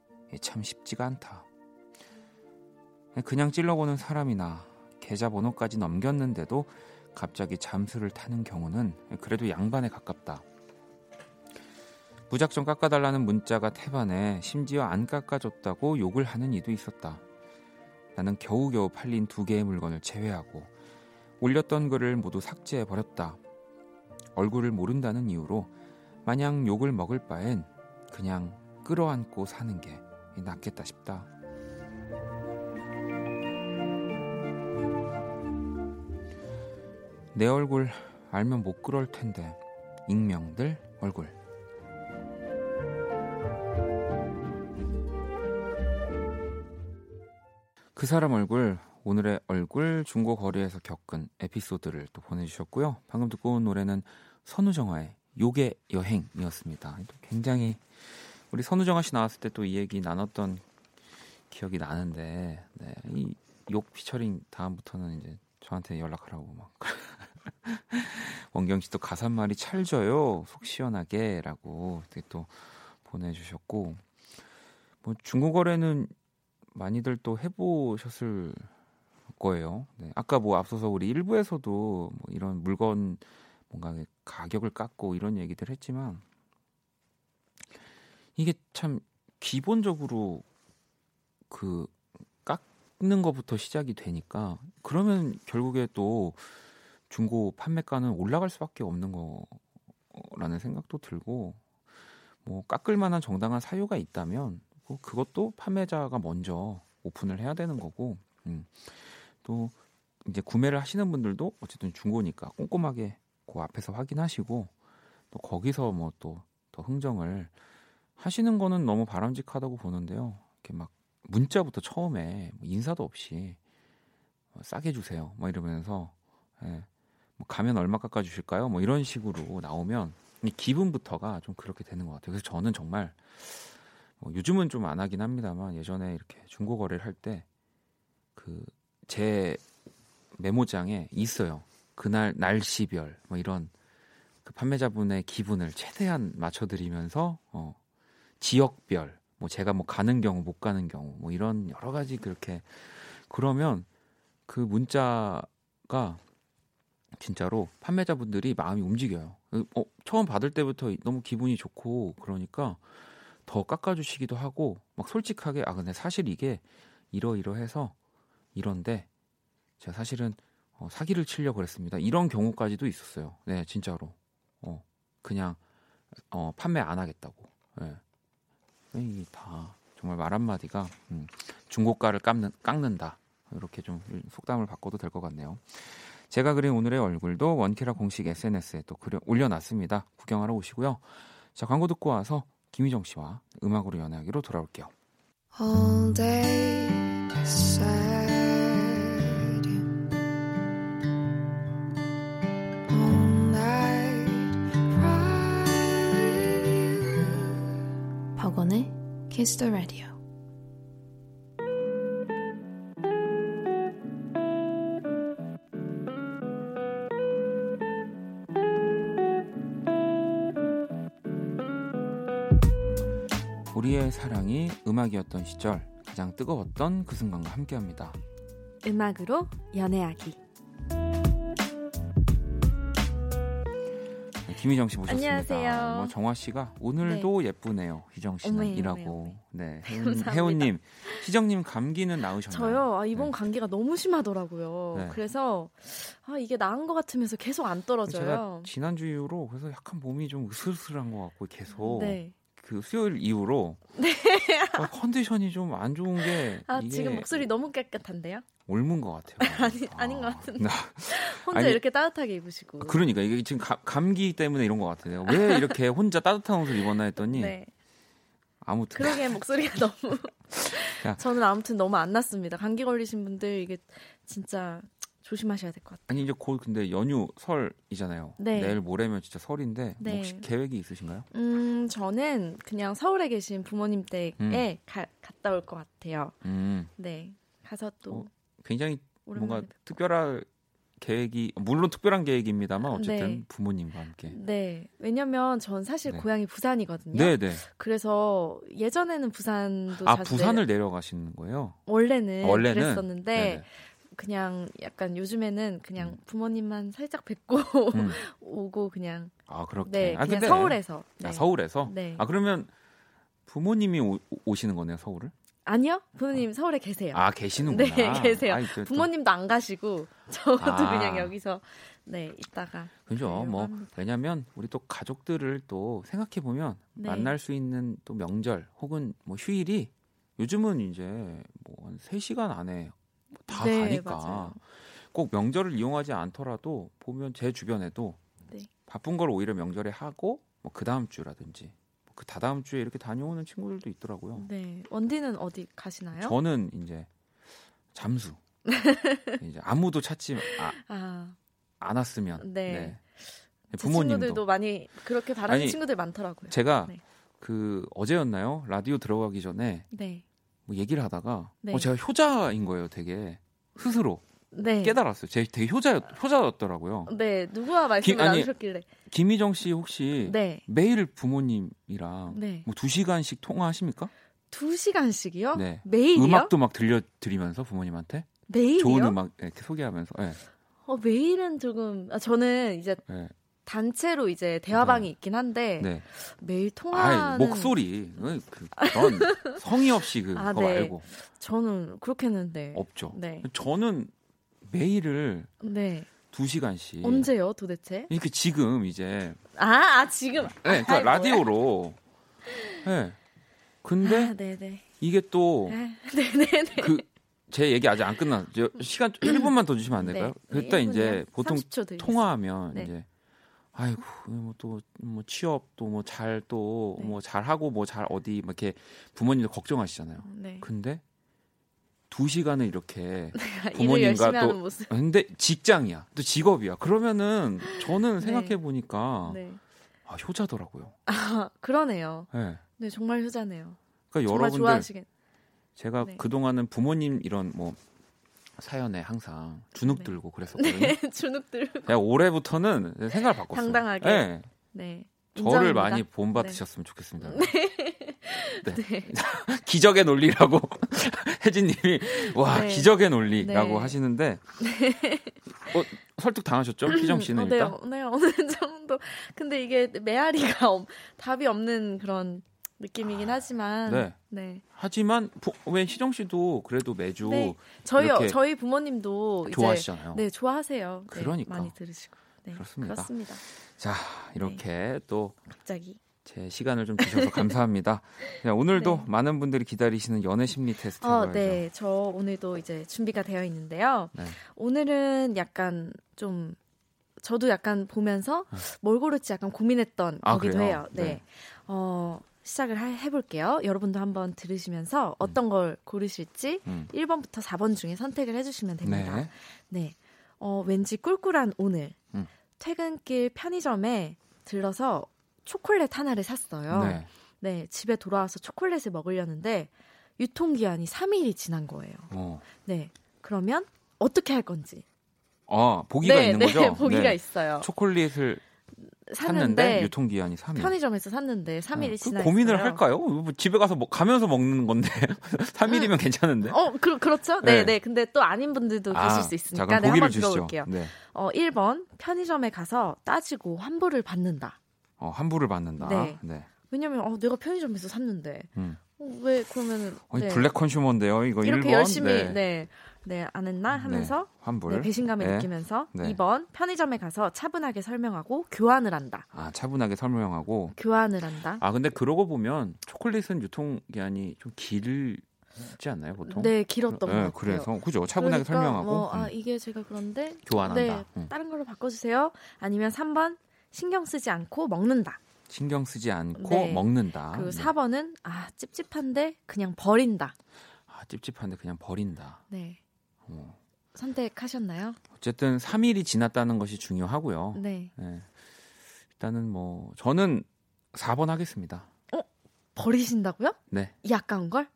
참 쉽지가 않다. 그냥 찔러보는 사람이나 계좌번호까지 넘겼는데도 갑자기 잠수를 타는 경우는 그래도 양반에 가깝다. 무작정 깎아달라는 문자가 태반에 심지어 안 깎아줬다고 욕을 하는 이도 있었다. 나는 겨우겨우 팔린 두 개의 물건을 제외하고 올렸던 글을 모두 삭제해 버렸다. 얼굴을 모른다는 이유로 마냥 욕을 먹을 바엔 그냥 끌어안고 사는 게 낫겠다 싶다. 내 얼굴 알면 못 그럴 텐데 익명들 얼굴 그 사람 얼굴 오늘의 얼굴 중고 거리에서 겪은 에피소드를 또 보내주셨고요. 방금 듣고 온 노래는 선우정아의 요괴 여행이었습니다. 굉장히 우리 선우정아 씨 나왔을 때 또 이 얘기 나눴던 기억이 나는데 네, 이욕 피처링 다음부터는 이제 저한테 연락하라고 막 원경 씨도 가사말이 찰져요 속 시원하게라고 또 보내주셨고 뭐 중고거래는 많이들 또 해보셨을 거예요. 네. 아까 뭐 앞서서 우리 일부에서도 뭐 이런 물건 뭔가 가격을 깎고 이런 얘기들 했지만 이게 참 기본적으로 그 깎는 것부터 시작이 되니까 그러면 결국에 또 중고 판매가는 올라갈 수밖에 없는 거라는 생각도 들고 뭐 깎을 만한 정당한 사유가 있다면 그것도 판매자가 먼저 오픈을 해야 되는 거고 음. 또 이제 구매를 하시는 분들도 어쨌든 중고니까 꼼꼼하게 그 앞에서 확인하시고 또 거기서 뭐 또 더 흥정을 하시는 거는 너무 바람직하다고 보는데요. 이렇게 막 문자부터 처음에 뭐 인사도 없이 뭐 싸게 주세요. 뭐 이러면서 예. 뭐 가면 얼마 깎아 주실까요? 뭐 이런 식으로 나오면 기분부터가 좀 그렇게 되는 것 같아요. 그래서 저는 정말 뭐 요즘은 좀 안 하긴 합니다만 예전에 이렇게 중고 거래를 할 때 그 제 메모장에 있어요. 그날 날씨별 뭐 이런 그 판매자분의 기분을 최대한 맞춰드리면서 어, 지역별 뭐 제가 뭐 가는 경우 못 가는 경우 뭐 이런 여러 가지 그렇게 그러면 그 문자가 진짜로 판매자분들이 마음이 움직여요. 어, 처음 받을 때부터 너무 기분이 좋고 그러니까 더 깎아주시기도 하고 막 솔직하게 아 근데 사실 이게 이러이러해서 이런데 제가 사실은 어, 사기를 치려 고 그랬습니다. 이런 경우까지도 있었어요. 네 진짜로 어 그냥 어 판매 안 하겠다고. 네. 이게 다 정말 말 한마디가 음, 중고가를 깎는, 깎는다 이렇게 좀 속담을 바꿔도 될 것 같네요. 제가 그린 오늘의 얼굴도 원키라 공식 SNS에 또 그려, 올려놨습니다. 구경하러 오시고요. 자 광고 듣고 와서 김희정 씨와 음악으로 연애하기로 돌아올게요. All day sad. All night. 박원의 Kiss the Radio. 사랑이 음악이었던 시절 가장 뜨거웠던 그 순간과 함께합니다. 음악으로 연애하기. 네, 김희정 씨 모셨습니다. 안녕하세요. 뭐 정화 씨가 오늘도 네. 예쁘네요. 희정 씨는 어메, 이라고. 어메, 어메. 네, 혜운, 님 희정님 감기는 나으셨나요? 저요. 아, 이번 네. 감기가 너무 심하더라고요. 네. 그래서 아, 이게 나은 것 같으면서 계속 안 떨어져요. 제가 지난주 이후로 그래서 약간 몸이 좀 으슬으슬한 것 같고 계속. 네. 그 수요일 이후로 네. 어, 컨디션이 좀 안 좋은 게 아, 지금 목소리 너무 깨끗한데요? 옮은 것 같아요. 아니 아. 아닌 것 같은데. 혼자 아니, 이렇게 따뜻하게 입으시고. 그러니까 이게 지금 가, 감기 때문에 이런 것 같아요. 왜 이렇게 혼자 따뜻한 옷을 입었나 했더니 네. 아무튼 그러게 목소리가 너무. 저는 아무튼 너무 안 났습니다. 감기 걸리신 분들 이게 진짜 조심하셔야 될 것 같아요. 아니 이제 곧 근데 연휴 설이잖아요. 네. 내일 모레면 진짜 설인데 네. 혹시 계획이 있으신가요? 음 저는 그냥 서울에 계신 부모님 댁에 음. 가, 갔다 올 것 같아요. 음. 네 가서 또 어, 굉장히 뭔가 특별할 계획이 물론 특별한 계획입니다만 어쨌든 네. 부모님과 함께. 네. 왜냐면 전 사실 네. 고향이 부산이거든요. 네, 네. 그래서 예전에는 부산도 아, 부산을 내려가시는 거예요? 원래는, 원래는? 그랬었는데 네네. 그냥 약간 요즘에는 그냥 음. 부모님만 살짝 뵙고 음. 오고 그냥 아 그렇게 네 아, 그냥 근데, 서울에서 네. 아, 서울에서 네. 아 그러면 부모님이 오, 오시는 거네요 서울을 아니요 부모님 서울에 계세요 아 계시는구나 네 계세요 아이, 부모님도 안 가시고 저도 아. 그냥 여기서 네 있다가 그죠 뭐 합니다. 왜냐면 우리 또 가족들을 또 생각해 보면 네. 만날 수 있는 또 명절 혹은 뭐 휴일이 요즘은 이제 뭐 한 3시간 안에 다 네, 가니까 맞아요. 꼭 명절을 이용하지 않더라도 보면 제 주변에도 네. 바쁜 걸 오히려 명절에 하고 뭐 그 다음 주라든지 뭐그 다다음 주에 이렇게 다녀오는 친구들도 있더라고요. 네, 원디는 어디 가시나요? 저는 이제 잠수. 이제 아무도 찾지 아, 아. 않았으면. 네. 네. 부모님도 친구들도 많이 그렇게 바라는 아니, 친구들 많더라고요. 제가 네. 그 어제였나요? 라디오 들어가기 전에 네. 뭐 얘기를 하다가 네. 어, 제가 효자인 거예요, 되게 스스로. 네. 깨달았어요. 제 되게 효자 효자였더라고요. 네, 누구와 말씀을 김, 나누셨길래? 김희정 씨 혹시 네. 매일 부모님이랑 네. 뭐 2시간씩 통화하십니까? 2시간씩이요? 네. 매일이요? 음악도 막 들려 드리면서 부모님한테 매일이요? 좋은 음악 이렇게 소개하면서. 네. 어, 매일은 조금 아, 저는 이제 네. 단체로 이제 대화방이 네. 있긴 한데 네. 매일 통화는 목소리 그, 그런 성의 없이 그, 아, 거 네. 말고 저는 그렇게 했는데 없죠. 네. 저는 매일을 네. 2시간씩 언제요, 도대체? 이렇게 지금 이제 아, 아 지금 네, 그러니까 라디오로 네. 근데 아, 이게 또 아, 그제 얘기 아직 안 끝났. 시간 1분만 더 주시면 안 될까요? 네. 그때 이제 보통 통화하면 이제 아이고 뭐또뭐 뭐 취업도 뭐 잘 또뭐 네. 뭐 잘하고 뭐 잘 어디 막 이렇게 부모님들 걱정하시잖아요. 네. 근데 두 시간을 이렇게 부모님과 또 근데 직장이야 또 직업이야 그러면은 저는 네. 생각해 보니까 네. 아 효자더라고요. 아 그러네요. 네, 네 정말 효자네요. 그러니까 여러분들 좋아하시겠... 제가 네. 그 동안은 부모님 이런 뭐 사연에 항상 주눅 네. 들고 그랬었거든요. 네, 주눅 들고. 내가 올해부터는 생각을 바꿨어요. 당당하게. 네. 네. 저를 많이 본받으셨으면 네. 좋겠습니다. 네. 네. 네. 기적의 논리라고 혜진님이 와 네. 기적의 논리라고 네. 하시는데 어, 설득 당하셨죠? 희정 씨는 어, 일단. 네, 어느 정도. 근데 이게 메아리가 답이 없는 그런 느낌이긴 하지만 네. 네. 하지만 부, 왜 희정 씨도 그래도 매주 네. 저희 저희 부모님도 좋아하시잖아요. 이제, 네, 좋아하세요. 네, 그러니까 많이 들으시고. 네, 그렇습니다. 그렇습니다. 자, 이렇게 네. 또 갑자기 제 시간을 좀 주셔서 감사합니다. 자, 오늘도 네. 많은 분들이 기다리시는 연애 심리 테스트. 어, 네, 저 오늘도 이제 준비가 되어 있는데요. 네. 오늘은 약간 좀 저도 약간 보면서 네. 뭘 고를지 약간 고민했던 아, 거기도 그래요? 해요. 네. 네. 어, 시작을 해볼게요. 여러분도 한번 들으시면서 어떤 음. 걸 고르실지 음. 1번부터 4번 중에 선택을 해주시면 됩니다. 네. 네. 어, 왠지 꿀꿀한 오늘 음. 퇴근길 편의점에 들러서 초콜릿 하나를 샀어요. 네. 네. 집에 돌아와서 초콜릿을 먹으려는데 유통기한이 3일이 지난 거예요. 어. 네. 그러면 어떻게 할 건지. 아, 보기가 네, 있는 네, 거죠? 보기가 네. 있어요. 초콜릿을 샀는데, 유통기한이 3일. 편의점에서 샀는데 3일이 어, 지나 고민을. 할까요? 뭐 집에 가서 뭐 가면서 먹는 건데 3일이면 괜찮은데. 어, 그, 그렇죠. 네, 네. 네. 근데 또 아닌 분들도 아, 계실 수 있으니까 자, 네, 한번 들어볼게요. 네. 어, 1번 편의점에 가서 따지고 환불을 받는다. 어, 환불을 받는다. 네. 네. 왜냐면 어, 내가 편의점에서 샀는데 음. 어, 왜 그러면은 네. 블랙 컨슈머인데요. 이거 이렇게 1번. 열심히 네. 네. 네, 안 했나 네, 하면서 네, 환불. 네, 배신감을 네. 느끼면서 네. 2번 편의점에 가서 차분하게 설명하고 교환을 한다. 아, 차분하게 설명하고 교환을 한다. 아, 근데 그러고 보면 초콜릿은 유통 기한이 좀 길지 않나요, 보통? 네, 길었던 네, 것 같아요. 그래서 그죠. 차분하게 그러니까 설명하고 뭐, 아, 음. 이게 제가 그런데 교환한다. 네, 음. 다른 걸로 바꿔 주세요. 아니면 3번 신경 쓰지 않고 먹는다. 신경 쓰지 않고 네. 먹는다. 그리고 4번은 아, 찝찝한데 그냥 버린다. 아, 찝찝한데 그냥 버린다. 네. 어. 선택하셨나요? 어쨌든 3일이 지났다는 것이 중요하고요. 네. 네. 일단은 뭐 저는 4번 하겠습니다. 어? 버리신다고요? 네. 이 아까운 걸?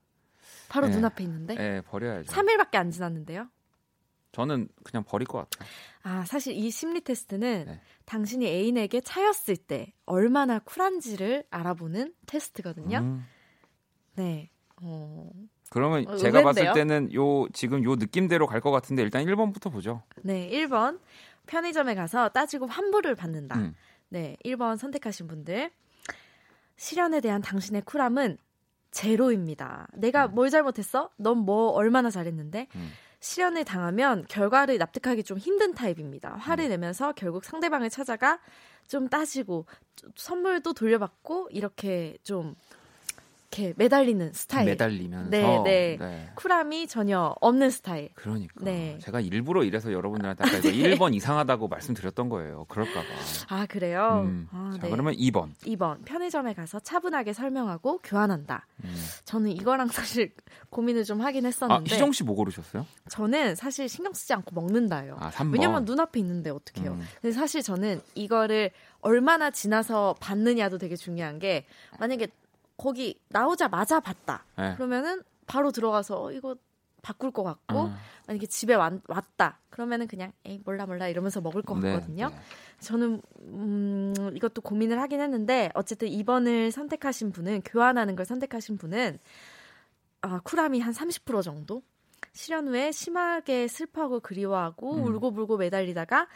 바로 네. 눈앞에 있는데? 네, 버려야죠. 3일밖에 안 지났는데요? 저는 그냥 버릴 것 같아요. 아, 사실 이 심리 테스트는 네. 당신이 애인에게 차였을 때 얼마나 쿨한지를 알아보는 테스트거든요. 음. 네. 어... 그러면 어, 제가? 봤을 때는 요 지금 요 느낌대로 갈 것 같은데 일단 1번부터 보죠. 네, 1번. 편의점에 가서 따지고 환불을 받는다. 음. 네, 1번 선택하신 분들. 실현에 대한 당신의 쿨함은 제로입니다. 내가 음. 뭘 잘못했어? 넌 뭐 얼마나 잘했는데? 음. 실현을 당하면 결과를 납득하기 좀 힘든 타입입니다. 화를 음. 내면서 결국 상대방을 찾아가 좀 따지고 선물도 돌려받고 이렇게 좀 이렇게 매달리는 스타일. 매달리면서. 네, 네, 네. 쿨함이 전혀 없는 스타일. 그러니까. 네. 제가 일부러 이래서 여러분들한테 아까 네. 1번 이상하다고 말씀드렸던 거예요. 그럴까 봐. 아, 그래요? 음. 아, 자, 네. 그러면 2번. 2번. 편의점에 가서 차분하게 설명하고 교환한다. 음. 저는 이거랑 사실 고민을 좀 하긴 했었는데. 아, 희정 씨 뭐 고르셨어요? 저는 사실 신경 쓰지 않고 먹는다요. 아, 3번. 왜냐면 눈앞에 있는데 어떡해요. 음. 근데 사실 저는 이거를 얼마나 지나서 받느냐도 되게 중요한 게 만약에 거기 나오자마자 봤다. 네. 그러면은 바로 들어가서 어, 이거 바꿀 것 같고 어. 만약에 집에 왔, 다 그러면은 그냥 에이 몰라 몰라 이러면서 먹을 것 네, 같거든요. 네. 저는 음, 이것도 고민을 하긴 했는데 어쨌든 2번을 선택하신 분은 교환하는 걸 선택하신 분은 아, 쿨함이 한 30% 정도 실현 후에 심하게 슬퍼하고 그리워하고 음. 울고불고 매달리다가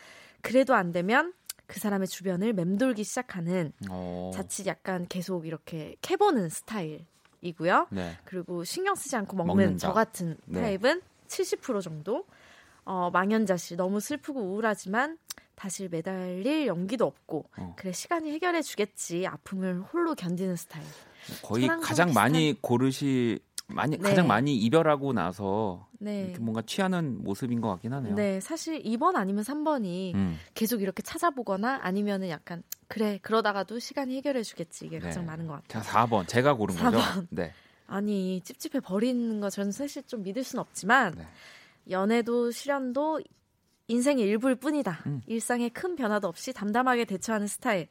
그래도 안 되면 그 사람의 주변을 맴돌기 시작하는 어. 자칫 약간 계속 이렇게 캐보는 스타일이고요. 네. 그리고 신경 쓰지 않고 먹는 먹는다. 저 같은 네. 타입은 70% 정도. 어, 망연자실 너무 슬프고 우울하지만 다시 매달릴 용기도 없고 어. 그래 시간이 해결해 주겠지 아픔을 홀로 견디는 스타일. 거의 가장 비슷한... 많이 고르시 많이 네. 가장 많이 이별하고 나서 네. 뭔가 취하는 모습인 것 같긴 하네요. 네, 사실 2번 아니면 3번이 음. 계속 이렇게 찾아보거나 아니면은 약간 그래 그러다가도 시간이 해결해 주겠지 이게 가장 네. 많은 것 같아요. 자, 4번 제가 고른 4번. 거죠. 네. 아니 찝찝해 버리는 거 저는 사실 좀 믿을 순 없지만 네. 연애도 실현도 인생의 일부일 뿐이다. 음. 일상에 큰 변화도 없이 담담하게 대처하는 스타일.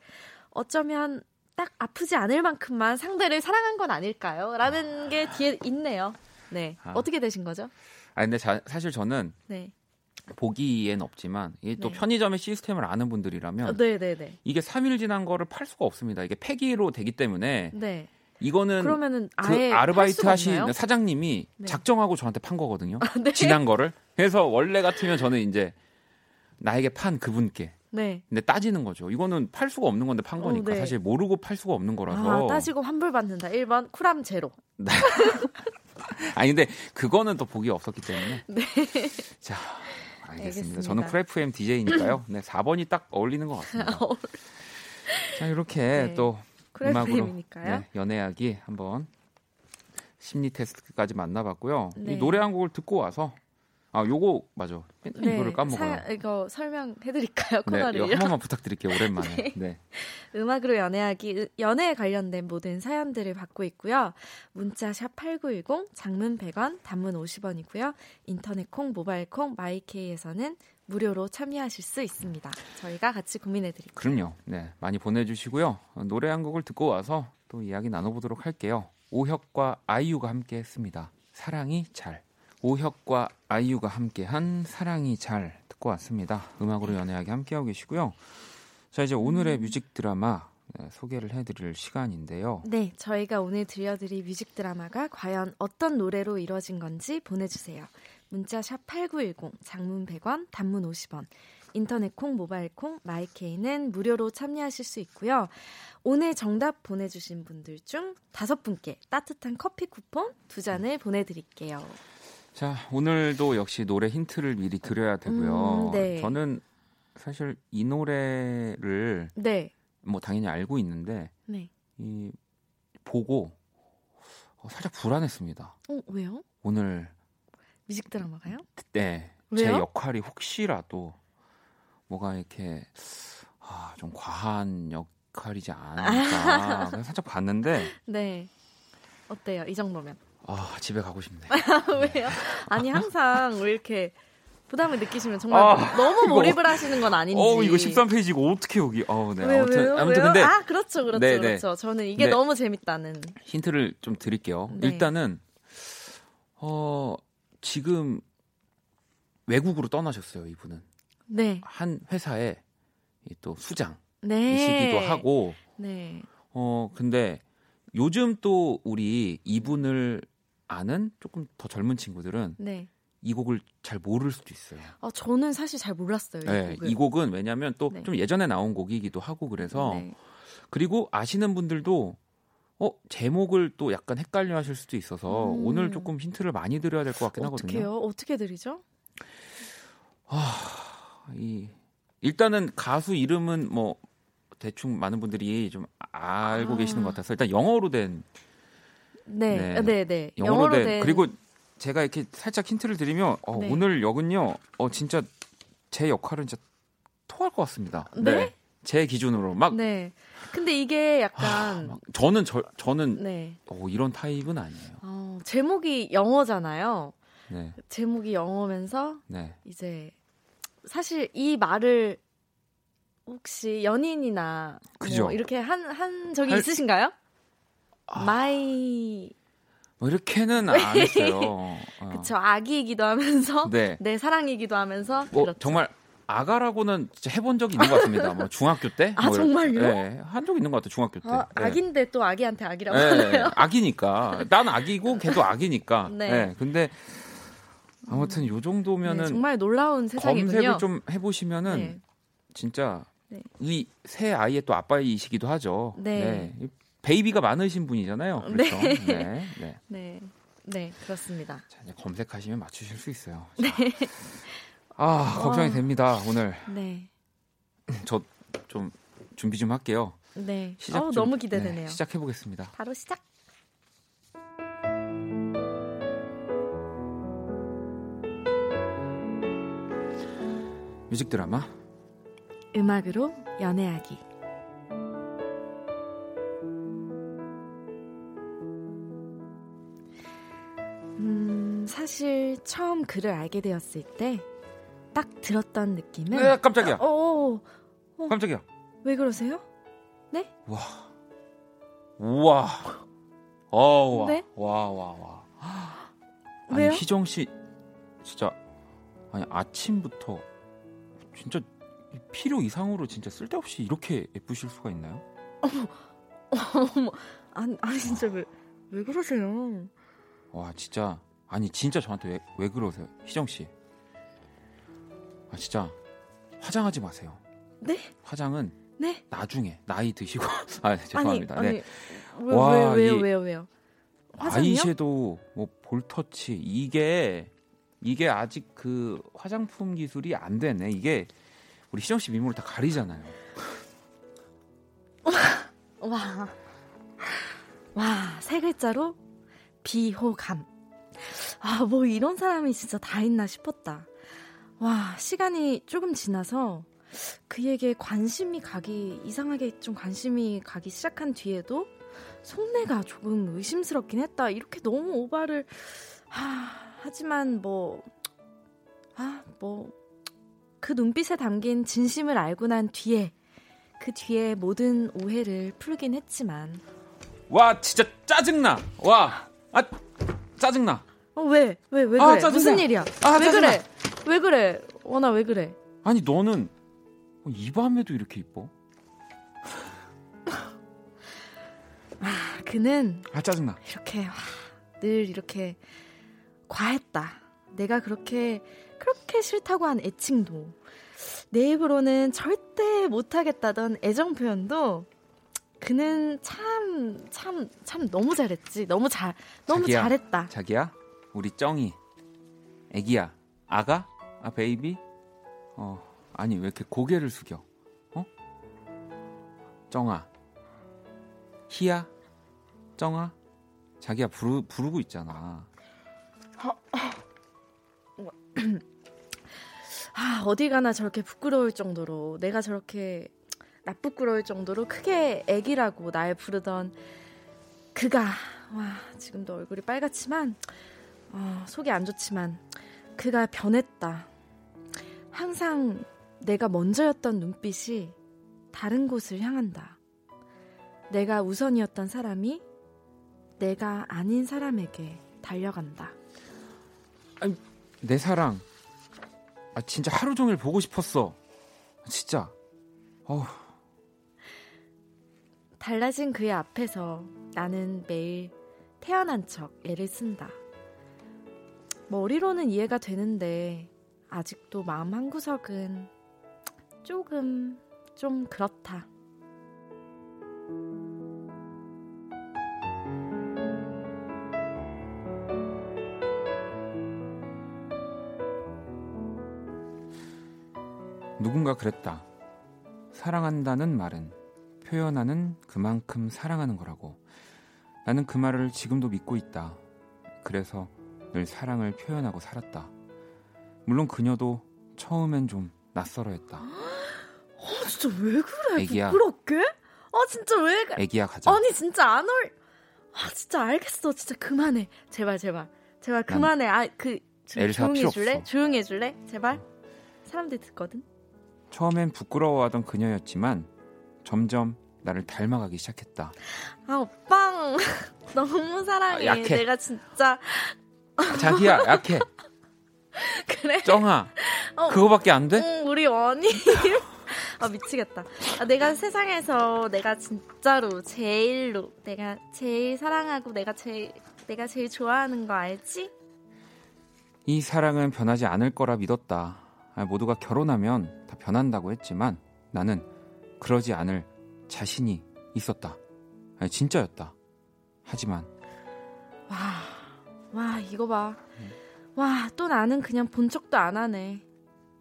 어쩌면 딱 아프지 않을 만큼만 상대를 사랑한 건 아닐까요? 라는 게 뒤에 있네요. 네. 아. 어떻게 되신 거죠? 아 근데 자, 사실 저는 네. 보기엔 없지만 이게 또 네. 편의점의 시스템을 아는 분들이라면 어, 네, 네, 네. 이게 3일 지난 거를 팔 수가 없습니다. 이게 폐기로 되기 때문에 네. 이거는 그러면은 그 아르바이트 하신 사장님이 네. 작정하고 저한테 판 거거든요. 아, 네. 지난 거를. 그래서 원래 같으면 저는 이제 나에게 판 그분께 네. 근데 따지는 거죠. 이거는 팔 수가 없는 건데 판 어, 거니까 어, 네. 사실 모르고 팔 수가 없는 거라서. 아, 따지고 환불 받는다. 1번 쿨함 제로. 네. 아니 근데 그거는 또 보기 없었기 때문에. 네. 자, 알겠습니다. 알겠습니다. 저는 크래프엠 DJ니까요. 네, 4번이 딱 어울리는 것 같습니다. 자, 이렇게 네. 또 음악으로 네, 연애하기 한번 심리 테스트까지 만나봤고요. 이 네. 노래 한 곡을 듣고 와서 아, 요거 맞아. 네, 이거를 까먹어요. 사, 이거 설명해 드릴까요? 코너를. 네, 한 번만 부탁드릴게요. 오랜만에. 네. 네. 음악으로 연애하기 연애에 관련된 모든 사연들을 받고 있고요. 문자 샵 8910 장문 100원, 단문 50원이고요. 인터넷 콩, 모바일 콩, 마이케이에서는 무료로 참여하실 수 있습니다. 저희가 같이 고민해 드릴게요. 그럼요. 네. 많이 보내 주시고요. 노래 한 곡을 듣고 와서 또 이야기 나눠 보도록 할게요. 오혁과 아이유가 함께 했습니다. 사랑이 잘. 오혁과 아이유가 함께한 사랑이 잘 듣고 왔습니다. 음악으로 연애하게 함께하고 계시고요. 자 이제 오늘의 뮤직 드라마 네, 소개를 해드릴 시간인데요. 네, 저희가 오늘 들려드릴 뮤직 드라마가 과연 어떤 노래로 이루어진 건지 보내주세요. 문자 샵 #8910 장문 100원, 단문 50원. 인터넷 콩, 모바일 콩, My K는 무료로 참여하실 수 있고요. 오늘 정답 보내주신 분들 중 다섯 분께 따뜻한 커피 쿠폰 두 잔을 보내드릴게요. 자, 오늘도 역시 노래 힌트를 미리 드려야 되고요. 음, 네. 저는 사실 이 노래를 네. 뭐 당연히 알고 있는데 네. 이 보고 어, 살짝 불안했습니다. 어, 왜요? 오늘 뮤직 드라마가요? 네. 왜요? 제 역할이 혹시라도 뭐가 이렇게 아, 좀 과한 역할이지 않을까. 살짝 봤는데 네. 어때요? 이 정도면? 아 집에 가고 싶네. 왜요? 아니 항상 왜 이렇게 부담을 느끼시면 정말 아, 너무 몰입을 이거, 하시는 건 아닌지. 어 이거 13페이지고 어떻게 여기? 어 네. 왜, 아무튼 왜요? 아무튼 왜요? 근데 아 그렇죠 그렇죠 네, 네. 그렇죠. 저는 이게 네. 너무 재밌다는. 힌트를 좀 드릴게요. 네. 일단은 어 지금 외국으로 떠나셨어요, 이분은. 네. 한 회사에 또 수장 이시기도 네. 하고. 네. 어, 근데 요즘 또 우리 이분을 아는 조금 더 젊은 친구들은 네. 이 곡을 잘 모를 수도 있어요. 아, 저는 사실 잘 몰랐어요. 이, 네, 곡을. 이 곡은 왜냐하면 또좀 네. 예전에 나온 곡이기도 하고 그래서 네. 그리고 아시는 분들도 어 제목을 또 약간 헷갈려 하실 수도 있어서 음. 오늘 조금 힌트를 많이 드려야 될 것 같긴 어떡해요? 하거든요. 어떻게 드리죠? 아, 이 일단은 가수 이름은 뭐 대충 많은 분들이 좀 알고 아. 계시는 것 같아서 일단 영어로 된 네, 네, 네, 네. 영어로, 영어로 된, 된, 그리고 제가 이렇게 살짝 힌트를 드리면 어, 네. 오늘 역은요, 어 진짜 제 역할은 진짜 토할 것 같습니다. 네? 네. 제 기준으로 막. 네. 근데 이게 약간 하, 저는 저 저는 네. 어, 이런 타입은 아니에요. 어, 제목이 영어잖아요. 네. 제목이 영어면서 네. 이제 사실 이 말을 혹시 연인이나 뭐 이렇게 한 한 적이 할... 있으신가요? 아... my 뭐 이렇게는 안 했어요. 어. 그쵸 아기이기도 하면서 네. 내 사랑이기도 하면서 뭐 그렇죠. 정말 아가라고는 진짜 해본 적이 있는 것 같습니다. 뭐 중학교 때? 아 뭐 정말요? 네, 한적 있는 것 같아요. 중학교 때. 아, 네. 아기인데 또 아기한테 아기라고 네, 하네요. 아기니까. 난 아기고 걔도 아기니까. 네. 네. 근데 아무튼 요 정도면은 네, 정말 놀라운 세상이군요. 검색을 좀 해보시면은 네. 진짜 네. 이새 아이의 또 아빠이시기도 하죠. 네. 베이비가 많으신 분이잖아요. 그렇죠? 네. 네. 네. 네. 네, 그렇습니다. 자, 이제 검색하시면 맞추실 수 있어요. 네. 아, 걱정이 어. 됩니다, 오늘. 네. 저 좀 준비 좀 할게요. 네. 시작 어, 좀, 너무 기대되네요. 네, 시작해 보겠습니다. 바로 시작. 뮤직 드라마 음악으로 연애하기 사실 처음 글을 알게 되었을 때 딱 들었던 느낌은 네, 깜짝이야. 어, 어, 어. 깜짝이야. 왜 그러세요? 네? 와. 우와. 어, 와. 네? 와, 와, 와. 아니, 왜요? 희정 씨 진짜 아니 아침부터 진짜 필요 이상으로 진짜 쓸데없이 이렇게 예쁘실 수가 있나요? 어머, 어머, 아니, 아니 진짜 왜, 왜 그러세요? 와, 진짜 아니 진짜 저한테 왜, 왜 그러세요, 희정 씨? 아 진짜 화장하지 마세요. 네? 화장은 네? 나중에 나이 드시고 아 죄송합니다. 아니, 네. 아니, 왜, 와, 왜, 왜요, 왜요, 왜요? 화장이요? 아이섀도우, 뭐 볼터치 이게 이게 아직 그 화장품 기술이 안 되네. 이게 우리 희정 씨 미모를 다 가리잖아요. 와. 와, 세 글자로 비호감. 아, 뭐 이런 사람이 진짜 다 있나 싶었다. 와, 시간이 조금 지나서 그에게 관심이 가기, 이상하게 좀 관심이 가기 시작한 뒤에도 속내가 조금 의심스럽긴 했다. 이렇게 너무 오바를, 하, 하지만 뭐, 아, 뭐, 그 눈빛에 담긴 진심을 알고 난 뒤에, 그 뒤에 모든 오해를 풀긴 했지만. 와, 진짜 짜증나! 와! 아, 짜증나! 어, 왜? 왜, 왜 아, 그래? 짜증나. 무슨 일이야? 아, 왜 짜증나. 그래? 왜 그래? 원아, 왜 그래? 아니, 너는 이 밤에도 이렇게 이뻐? 아, 그는. 아, 짜증나. 이렇게, 와, 늘 이렇게 과했다. 내가 그렇게 그렇게 싫다고 한 애칭도 내 입으로는 절대 못하겠다던 애정 표현도 그는 참 참, 참 너무 잘했지. 너무 잘, 너무 자기야, 잘했다. 자기야, 우리 쩡이, 애기야, 아가, 아 베이비, 어 아니 왜 이렇게 고개를 숙여? 어? 쩡아, 희야, 쩡아, 자기야 부르 부르고 있잖아. 아, 어디 가나 저렇게 부끄러울 정도로 내가 저렇게 나부끄러울 정도로 크게 애기라고 날 부르던 그가 와 지금도 얼굴이 빨갛지만 어, 속이 안 좋지만 그가 변했다. 항상 내가 먼저였던 눈빛이 다른 곳을 향한다. 내가 우선이었던 사람이 내가 아닌 사람에게 달려간다. 아니, 내 사랑 아, 진짜 하루 종일 보고 싶었어. 진짜. 어우. 달라진 그의 앞에서 나는 매일 태어난 척 애를 쓴다. 머리로는 이해가 되는데 아직도 마음 한구석은 조금 좀 그렇다. 누군가 그랬다. 사랑한다는 말은 표현하는 그만큼 사랑하는 거라고. 나는 그 말을 지금도 믿고 있다. 그래서 늘 사랑을 표현하고 살았다. 물론 그녀도 처음엔 좀 낯설어했다. 어, 진짜 왜 그래? 애기야. 부끄럽게? 아 진짜 왜 그래? 애기야 가자. 아니 진짜 안 올. 아 진짜 알겠어. 진짜 그만해. 제발 제발 제발 그만해. 아그 조용히 해줄래? 조용히 해줄래? 제발. 사람들이 듣거든. 처음엔 부끄러워하던 그녀였지만 점점 나를 닮아가기 시작했다. 아 오빵 너무 사랑해. 아, 약해. 내가 진짜 아, 자기야 약해. 그래. 쩡아. 어, 그거밖에 안 돼? 응, 우리 원이. 아 미치겠다. 아, 내가 세상에서 내가 진짜로 제일로 내가 제일 사랑하고 내가 제일 내가 제일 좋아하는 거 알지? 이 사랑은 변하지 않을 거라 믿었다. 아, 모두가 결혼하면 다 변한다고 했지만 나는 그러지 않을 자신이 있었다. 아니, 진짜였다. 하지만 와, 와 이거 봐. 와, 또 나는 그냥 본 척도 안 하네.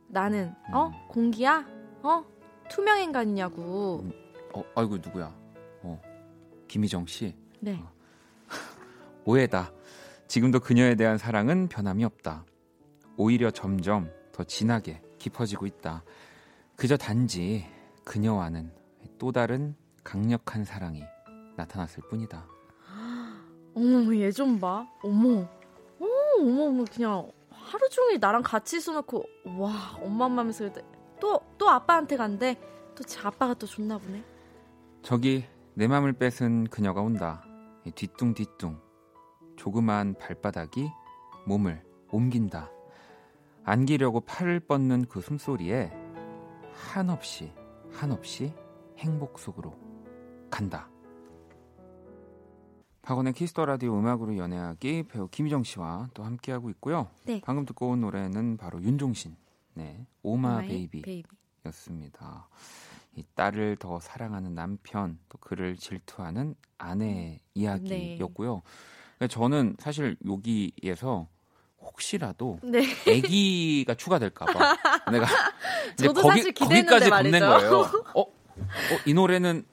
나는 어 음. 공기야? 어 투명 인간이냐고. 음, 어, 아이고 누구야? 어, 김희정 씨. 네. 어. 오해다. 지금도 그녀에 대한 사랑은 변함이 없다. 오히려 점점 더 진하게 깊어지고 있다. 그저 단지 그녀와는 또 다른 강력한 사랑이 나타났을 뿐이다. 어머, 얘 좀 봐. 어머. 어머, 어머, 어머, 그냥 하루 종일 나랑 같이 있어놓고, 와, 엄마 엄마면서 또, 또 아빠한테 간대. 또 제 아빠가 또 좋나 보네. 저기 내 맘을 뺏은 그녀가 온다. 뒤뚱뒤뚱. 조그만 발바닥이 몸을 옮긴다. 안기려고 팔을 뻗는 그 숨소리에 한없이 한없이 행복 속으로 간다. 박원의 Kiss the Radio 음악으로 연애하기 배우 김희정 씨와 또 함께하고 있고요. 네. 방금 듣고 온 노래는 바로 윤종신, 네, 오마 베이비였습니다. 이 딸을 더 사랑하는 남편, 또 그를 질투하는 아내의 이야기였고요. 네. 저는 사실 여기에서 혹시라도 네. 아기가 추가될까봐 내가 저도 거기, 사실 거기까지 붙는 거예요. 어, 어, 이 노래는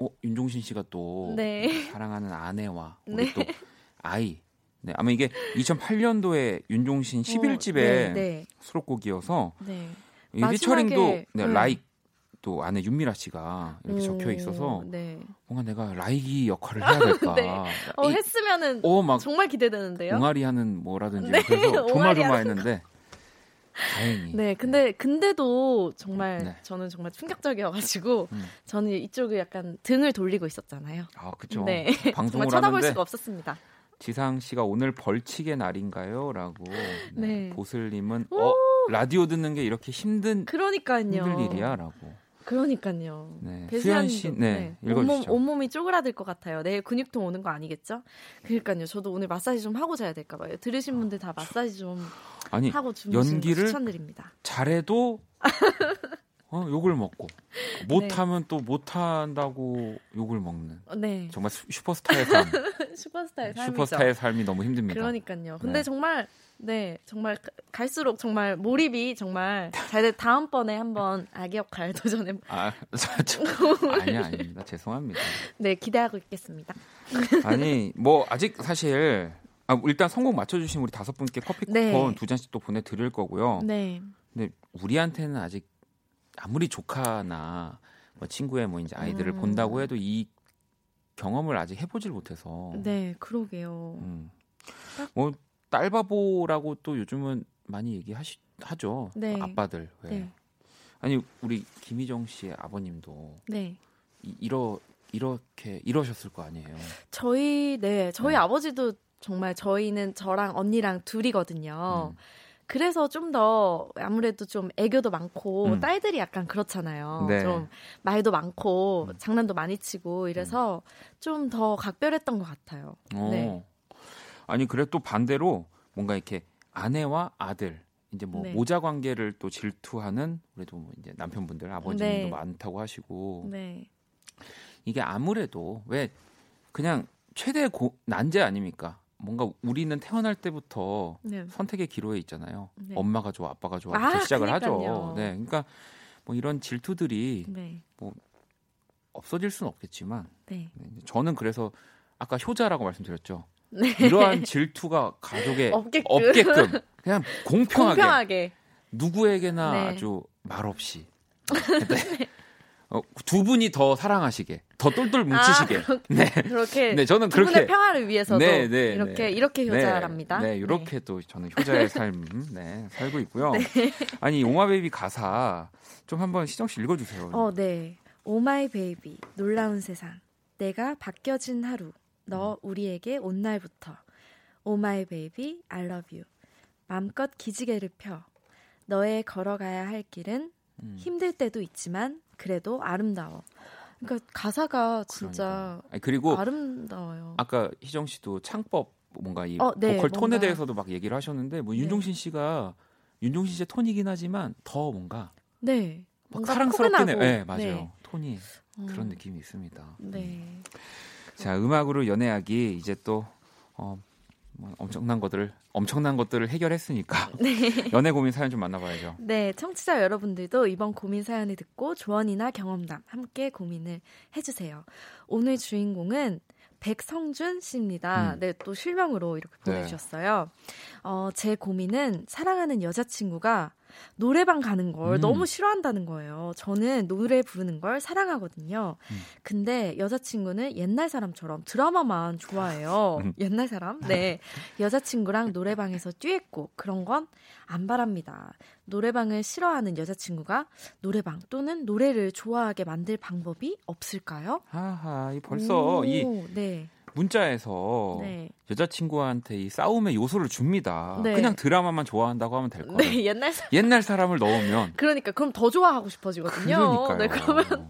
어, 윤종신 씨가 또 네. 사랑하는 아내와 우리 네. 또 아이. 네, 아마 이게 2008년도에 윤종신 11집의 어, 네, 수록곡이어서 네. 피처링도 네, 라이크 또 아내 윤미라 씨가 이렇게 오, 적혀 있어서 네. 뭔가 내가 라이기 역할을 해야 될까. 네. 어, 했으면은 어, 막 정말 기대되는데요. 동아리 하는 뭐라든지 네. 그래서 조마조마했는데 다행히. 네, 근데 근데도 정말 네. 저는 정말 충격적이어가지고 음. 저는 이쪽을 약간 등을 돌리고 있었잖아요. 아, 그렇죠. 네, 방송을 쳐다볼 수가 없었습니다. 지상 씨가 오늘 벌칙의 날인가요?라고 네. 네. 보슬님은 어 라디오 듣는 게 이렇게 힘든 그러니까요. 힘들 일이야라고. 그러니까요. 네. 수현 씨, 네, 네. 읽어주시죠. 온몸, 온몸이 쪼그라들 것 같아요. 내일 근육통 오는 거 아니겠죠? 그러니까요. 저도 오늘 마사지 좀 하고 자야 될까 봐요. 들으신 분들 다 마사지 좀 아니, 하고 연기를 추천드립니다. 잘해도 어, 욕을 먹고 못하면 네. 또 못한다고 욕을 먹는. 네. 정말 슈퍼스타의 삶. 슈퍼스타의 삶. 슈퍼스타의 삶이 너무 힘듭니다. 그러니까요. 근데 네. 정말 네, 정말 갈수록 정말 몰입이 정말 잘 돼. 다음번에 한번 아기 역할 도전해. 아, 저, 아니 아닙니다. 죄송합니다. 네, 기대하고 있겠습니다. 아니, 뭐 아직 사실 아, 일단 성공 맞춰주신 우리 다섯 분께 커피 쿠폰 네. 두 잔씩 또 보내드릴 거고요. 네. 근데 우리한테는 아직 아무리 조카나 뭐 친구의 뭐 이제 아이들을 음. 본다고 해도 이 경험을 아직 해보질 못해서. 네, 그러게요. 음. 뭐 딸바보라고 또 요즘은 많이 얘기하시 하죠. 네. 아빠들. 왜. 네. 아니 우리 김희정 씨의 아버님도 네. 이, 이러 이렇게 이러셨을 거 아니에요. 저희 네 저희 네. 아버지도 정말 저희는 저랑 언니랑 둘이거든요. 음. 그래서 좀 더 아무래도 좀 애교도 많고 음. 딸들이 약간 그렇잖아요. 네. 좀 말도 많고 음. 장난도 많이 치고 이래서 음. 좀더 각별했던 것 같아요. 오. 네. 아니 그래 또 반대로 뭔가 이렇게 아내와 아들 이제 뭐 네. 모자 관계를 또 질투하는 그래도 뭐 이제 남편분들 아버님도 네. 많다고 하시고 네. 이게 아무래도 왜 그냥 최대 고, 난제 아닙니까? 뭔가 우리는 태어날 때부터 네. 선택의 기로에 있잖아요. 네. 엄마가 좋아, 아빠가 좋아. 아, 시작을 그러니까요. 하죠. 네, 그러니까 뭐 이런 질투들이 네. 뭐 없어질 수는 없겠지만 저는 그래서 아까 효자라고 말씀드렸죠. 네. 이러한 질투가 가족에 없게끔, 없게끔 그냥 공평하게, 공평하게. 누구에게나 네. 아주 말없이 네. 어, 두 분이 더 사랑하시게, 더 똘똘 뭉치시게. 아, 네. 그렇게. 네, 저는 그렇게. 분의 평화를 위해서도 네, 네, 이렇게 네. 이렇게 네. 효자랍니다. 네, 이렇게 또 저는 효자의 삶, 네, 살고 있고요. 아니 Oh My Baby 가사 좀 한번 희정 씨 읽어주세요. 어, 네. Oh my baby 놀라운 세상 내가 바뀌어진 하루 너 우리에게 온 날부터 Oh my baby I love you 맘껏 기지개를 펴 너의 걸어가야 할 길은 음. 힘들 때도 있지만 그래도 아름다워. 그러니까 가사가 진짜 아니, 그리고 아름다워요. 아까 희정 씨도 창법 뭔가 이 어, 네, 보컬 톤에 대해서도 막 얘기를 하셨는데 뭐 네. 윤종신 씨가 윤종신 씨의 톤이긴 하지만 더 뭔가 네. 막 사랑스럽긴 해요. 네, 맞아요. 네. 톤이 어. 그런 느낌이 있습니다. 네. 자, 음악으로 연애하기 이제 또 어, 뭐 엄청난 것들을 엄청난 것들을 해결했으니까 네. 연애 고민 사연 좀 만나봐야죠. 네, 청취자 여러분들도 이번 고민 사연을 듣고 조언이나 경험담 함께 고민을 해주세요. 오늘 주인공은 백성준 씨입니다. 음. 네, 또 실명으로 이렇게 네. 보내주셨어요. 네. 어, 제 고민은 사랑하는 여자친구가 노래방 가는 걸 음. 너무 싫어한다는 거예요. 저는 노래 부르는 걸 사랑하거든요. 음. 근데 여자친구는 옛날 사람처럼 드라마만 좋아해요. 음. 옛날 사람? 네. 여자친구랑 노래방에서 듀엣곡 그런 건 안 바랍니다. 노래방을 싫어하는 여자친구가 노래방 또는 노래를 좋아하게 만들 방법이 없을까요? 하하, 이 벌써 오, 이 네. 문자에서 네. 여자친구한테 이 싸움의 요소를 줍니다. 네. 그냥 드라마만 좋아한다고 하면 될 거예요. 네, 옛날 사람. 옛날 사람을 넣으면 그러니까 그럼 더 좋아하고 싶어지거든요. 그러니까요. 네, 그러면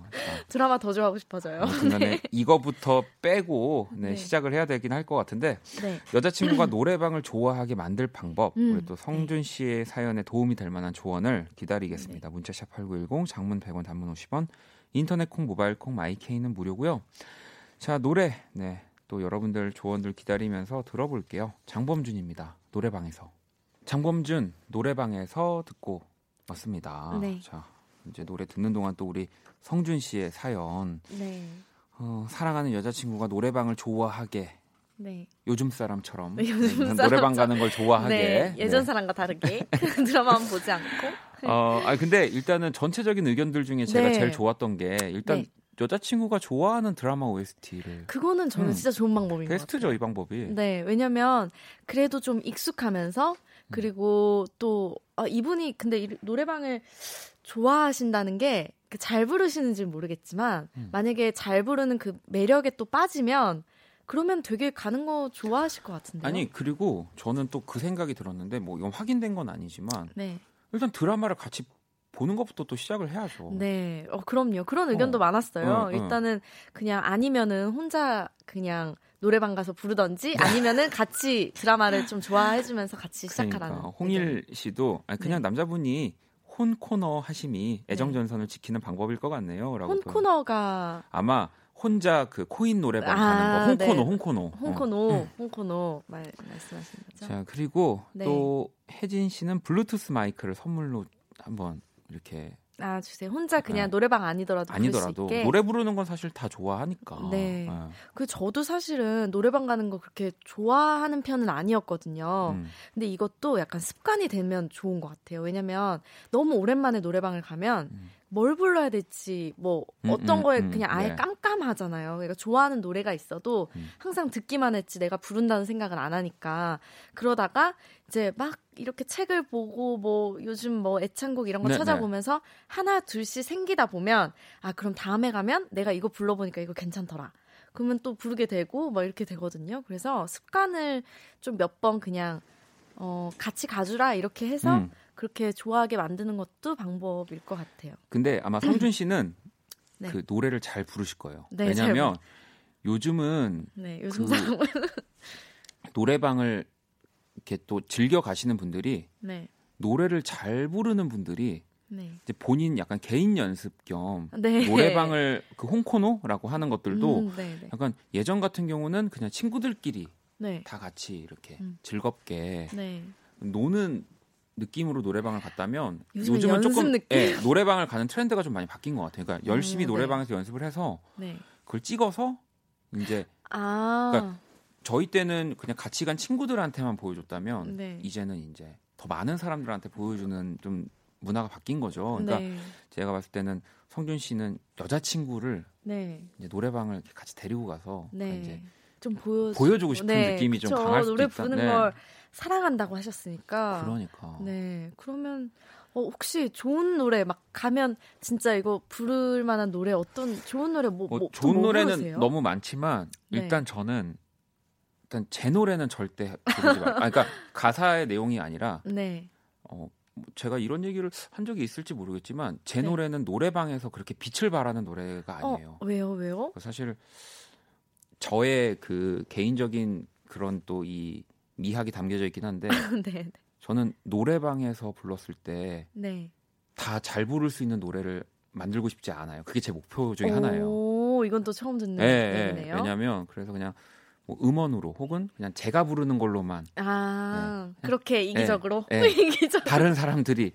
드라마 더 좋아하고 싶어져요. 네. 이거부터 빼고 네, 네. 시작을 해야 되긴 할 것 같은데 네. 여자친구가 노래방을 좋아하게 만들 방법 음. 그리고 또 성준 씨의 사연에 도움이 될 만한 조언을 기다리겠습니다. 문자샵 8910 장문 100원 단문 50원 인터넷 콩 모바일 콩 마이케이는 무료고요. 자 노래 네 또 여러분들 조언들 기다리면서 들어볼게요. 장범준입니다. 노래방에서. 장범준 노래방에서 듣고 왔습니다. 네. 자 이제 노래 듣는 동안 또 우리 성준 씨의 사연. 네. 어, 사랑하는 여자친구가 노래방을 좋아하게. 네. 요즘 사람처럼 네, 요즘 노래방 가는 걸 좋아하게 네, 예전 네. 사람과 다르게 드라마만 보지 않고 어, 아 근데 일단은 전체적인 의견들 중에 제가 네. 제일 좋았던 게 일단 네. 여자친구가 좋아하는 드라마 OST를 그거는 저는 음. 진짜 좋은 방법인 것 베스트죠 이 방법이. 네, 왜냐면 그래도 좀 익숙하면서 음. 그리고 또 아, 이분이 근데 이 노래방을 좋아하신다는 게 잘 부르시는지 모르겠지만 음. 만약에 잘 부르는 그 매력에 또 빠지면 그러면 되게 가는 거 좋아하실 것 같은데요. 아니 그리고 저는 또 그 생각이 들었는데 뭐 이건 확인된 건 아니지만 네. 일단 드라마를 같이 보는 것부터 또 시작을 해야죠. 네, 어 그럼요. 그런 의견도 어. 많았어요. 어, 어. 일단은 그냥 아니면은 혼자 그냥 노래방 가서 부르던지 아니면은 같이 드라마를 좀 좋아해주면서 같이 시작하라는. 그러니까, 홍일 씨도 아니, 그냥 네. 남자분이 혼 코너 하심이 애정 전선을 네. 지키는 방법일 것 같네요.라고. 혼 코너가 아마 혼자 그 코인 노래방 아, 가는 거 홍코노 네. 홍코노 홍코노 어. 홍코노 말 말씀하시는 거죠. 자 그리고 네. 또 혜진 씨는 블루투스 마이크를 선물로 한번 이렇게 아 주세요. 혼자 그냥 네. 노래방 아니더라도 아니더라도 노래 부르는 건 사실 다 좋아하니까. 네. 네. 그 저도 사실은 노래방 가는 거 그렇게 좋아하는 편은 아니었거든요. 음. 근데 이것도 약간 습관이 되면 좋은 것 같아요. 왜냐면 너무 오랜만에 노래방을 가면 음. 뭘 불러야 될지 뭐 음, 어떤 음, 거에 음, 그냥 아예 네. 깜깜하잖아요. 그러니까 좋아하는 노래가 있어도 음. 항상 듣기만 했지 내가 부른다는 생각을 안 하니까 그러다가 이제 막 이렇게 책을 보고 뭐 요즘 뭐 애창곡 이런 거 네, 찾아보면서 네. 하나 둘씩 생기다 보면 아 그럼 다음에 가면 내가 이거 불러보니까 이거 괜찮더라. 그러면 또 부르게 되고 막 이렇게 되거든요. 그래서 습관을 좀 몇 번 그냥 어, 같이 가주라 이렇게 해서 음. 그렇게 좋아하게 만드는 것도 방법일 것 같아요. 근데 아마 성준 씨는 네. 그 노래를 잘 부르실 거예요. 네, 왜냐하면 요즘은 네, 요즘 그 노래방을 이렇게 또 즐겨 가시는 분들이 네. 노래를 잘 부르는 분들이 네. 이제 본인 약간 개인 연습 겸 네. 노래방을 그 홍코노라고 하는 것들도 음. 약간 예전 같은 경우는 그냥 친구들끼리 네. 다 같이 이렇게 음. 즐겁게 노는 느낌으로 노래방을 갔다면 요즘은 조금 예, 노래방을 가는 트렌드가 좀 많이 바뀐 것 같아요. 그러니까 열심히 오, 노래방에서 연습을 해서 그걸 찍어서 이제 아. 그러니까 저희 때는 그냥 같이 간 친구들한테만 보여줬다면 네. 이제는 이제 더 많은 사람들한테 보여주는 좀 문화가 바뀐 거죠. 그러니까 네. 제가 봤을 때는 성준 씨는 여자친구를 네. 이제 노래방을 같이 데리고 가서 네. 이제 좀 보여 보여 주고 싶은 네. 느낌이 좀 강할 수도 노래 있다. 부르는 네. 걸 사랑한다고 하셨으니까. 그러니까. 네. 그러면 어, 혹시 좋은 노래 막 가면 진짜 이거 부를 만한 노래 어떤 좋은 노래 뭐, 뭐, 뭐 좋은 뭐 노래는 부르세요? 너무 많지만 일단 저는 일단 제 노래는 절대 부르지 말. 아, 그러니까 가사의 내용이 아니라 네. 어, 뭐 제가 이런 얘기를 한 적이 있을지 모르겠지만 제 네. 노래는 노래방에서 그렇게 빛을 발하는 노래가 어, 아니에요. 어, 왜요, 왜요? 사실 저의 그 개인적인 그런 또 이 미학이 담겨져 있긴 한데 네, 네. 저는 노래방에서 불렀을 때 다 잘 부를 수 있는 노래를 만들고 싶지 않아요. 그게 제 목표 중에 하나예요. 오, 이건 또 처음 듣는 네, 네. 왜냐하면 그래서 그냥 뭐 음원으로 혹은 그냥 제가 부르는 걸로만 아 네. 그렇게 이기적으로 네. 네. 이기적 다른 사람들이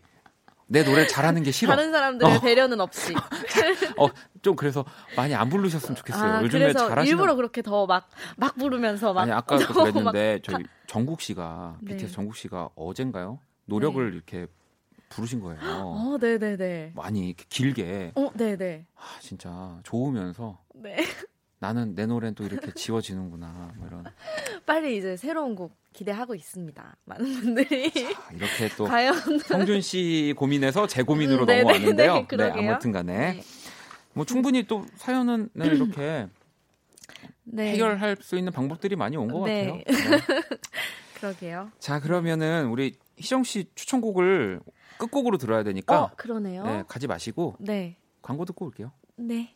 내 노래 잘하는 게 싫어. 다른 사람들의 어. 배려는 없이. 어, 좀 그래서 많이 안 부르셨으면 좋겠어요. 아, 요즘에 잘하시는 일부러 그렇게 더 막막 부르면서 막 아니 아까도 그랬는데 저희 정국 씨가 네. BTS 정국 씨가 어젠가요? 노력을 네. 이렇게 부르신 거예요. 어, 네, 네, 네. 많이 이렇게 길게. 어, 네, 네. 아, 진짜 좋으면서 네. 나는 내 노래는 또 이렇게 지워지는구나 뭐 이런. 빨리 이제 새로운 곡 기대하고 있습니다. 많은 분들이 자, 이렇게 또 과연... 성준 씨 고민에서 제 고민으로 음, 넘어왔는데요. 네, 네, 아무튼간에 네. 뭐 충분히 또 사연은 네, 이렇게 네. 해결할 수 있는 방법들이 많이 온것 네. 같아요. 네. 그러게요. 자 그러면은 우리 희정 씨 추천곡을 끝곡으로 들어야 되니까. 어, 그러네요. 네, 가지 마시고. 네. 광고 듣고 올게요. 네.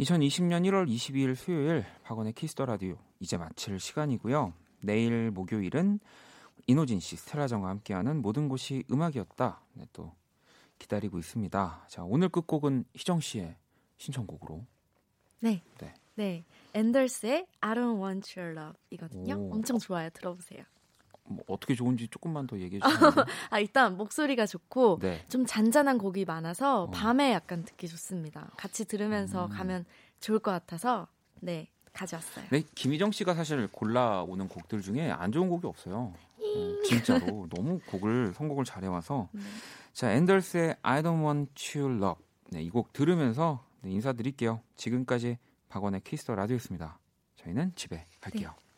2020년 1월 22일 수요일 박원의 Kiss the Radio 이제 마칠 시간이고요. 내일 목요일은 이노진 씨, 스텔라장과 함께하는 모든 곳이 음악이었다. 네, 또 기다리고 있습니다. 자, 오늘 끝곡은 희정 씨의 신청곡으로. 네. 네. 네. 앤더스의 I don't want your love 이거든요. 오. 엄청 좋아요. 들어보세요. 뭐 어떻게 좋은지 조금만 더 얘기해 주세요. 아, 일단 목소리가 좋고 네. 좀 잔잔한 곡이 많아서 어. 밤에 약간 듣기 좋습니다. 같이 들으면서 음. 가면 좋을 것 같아서 네. 가져왔어요. 네, 김희정 씨가 사실 골라오는 곡들 중에 안 좋은 곡이 없어요. 음, 진짜로 너무 곡을 선곡을 잘해와서 네. 자 앤더스의 I Don't Want You Love 네, 이 곡 들으면서 네, 인사드릴게요. 지금까지 박원의 키스터 라디오였습니다. 저희는 집에 갈게요. 네.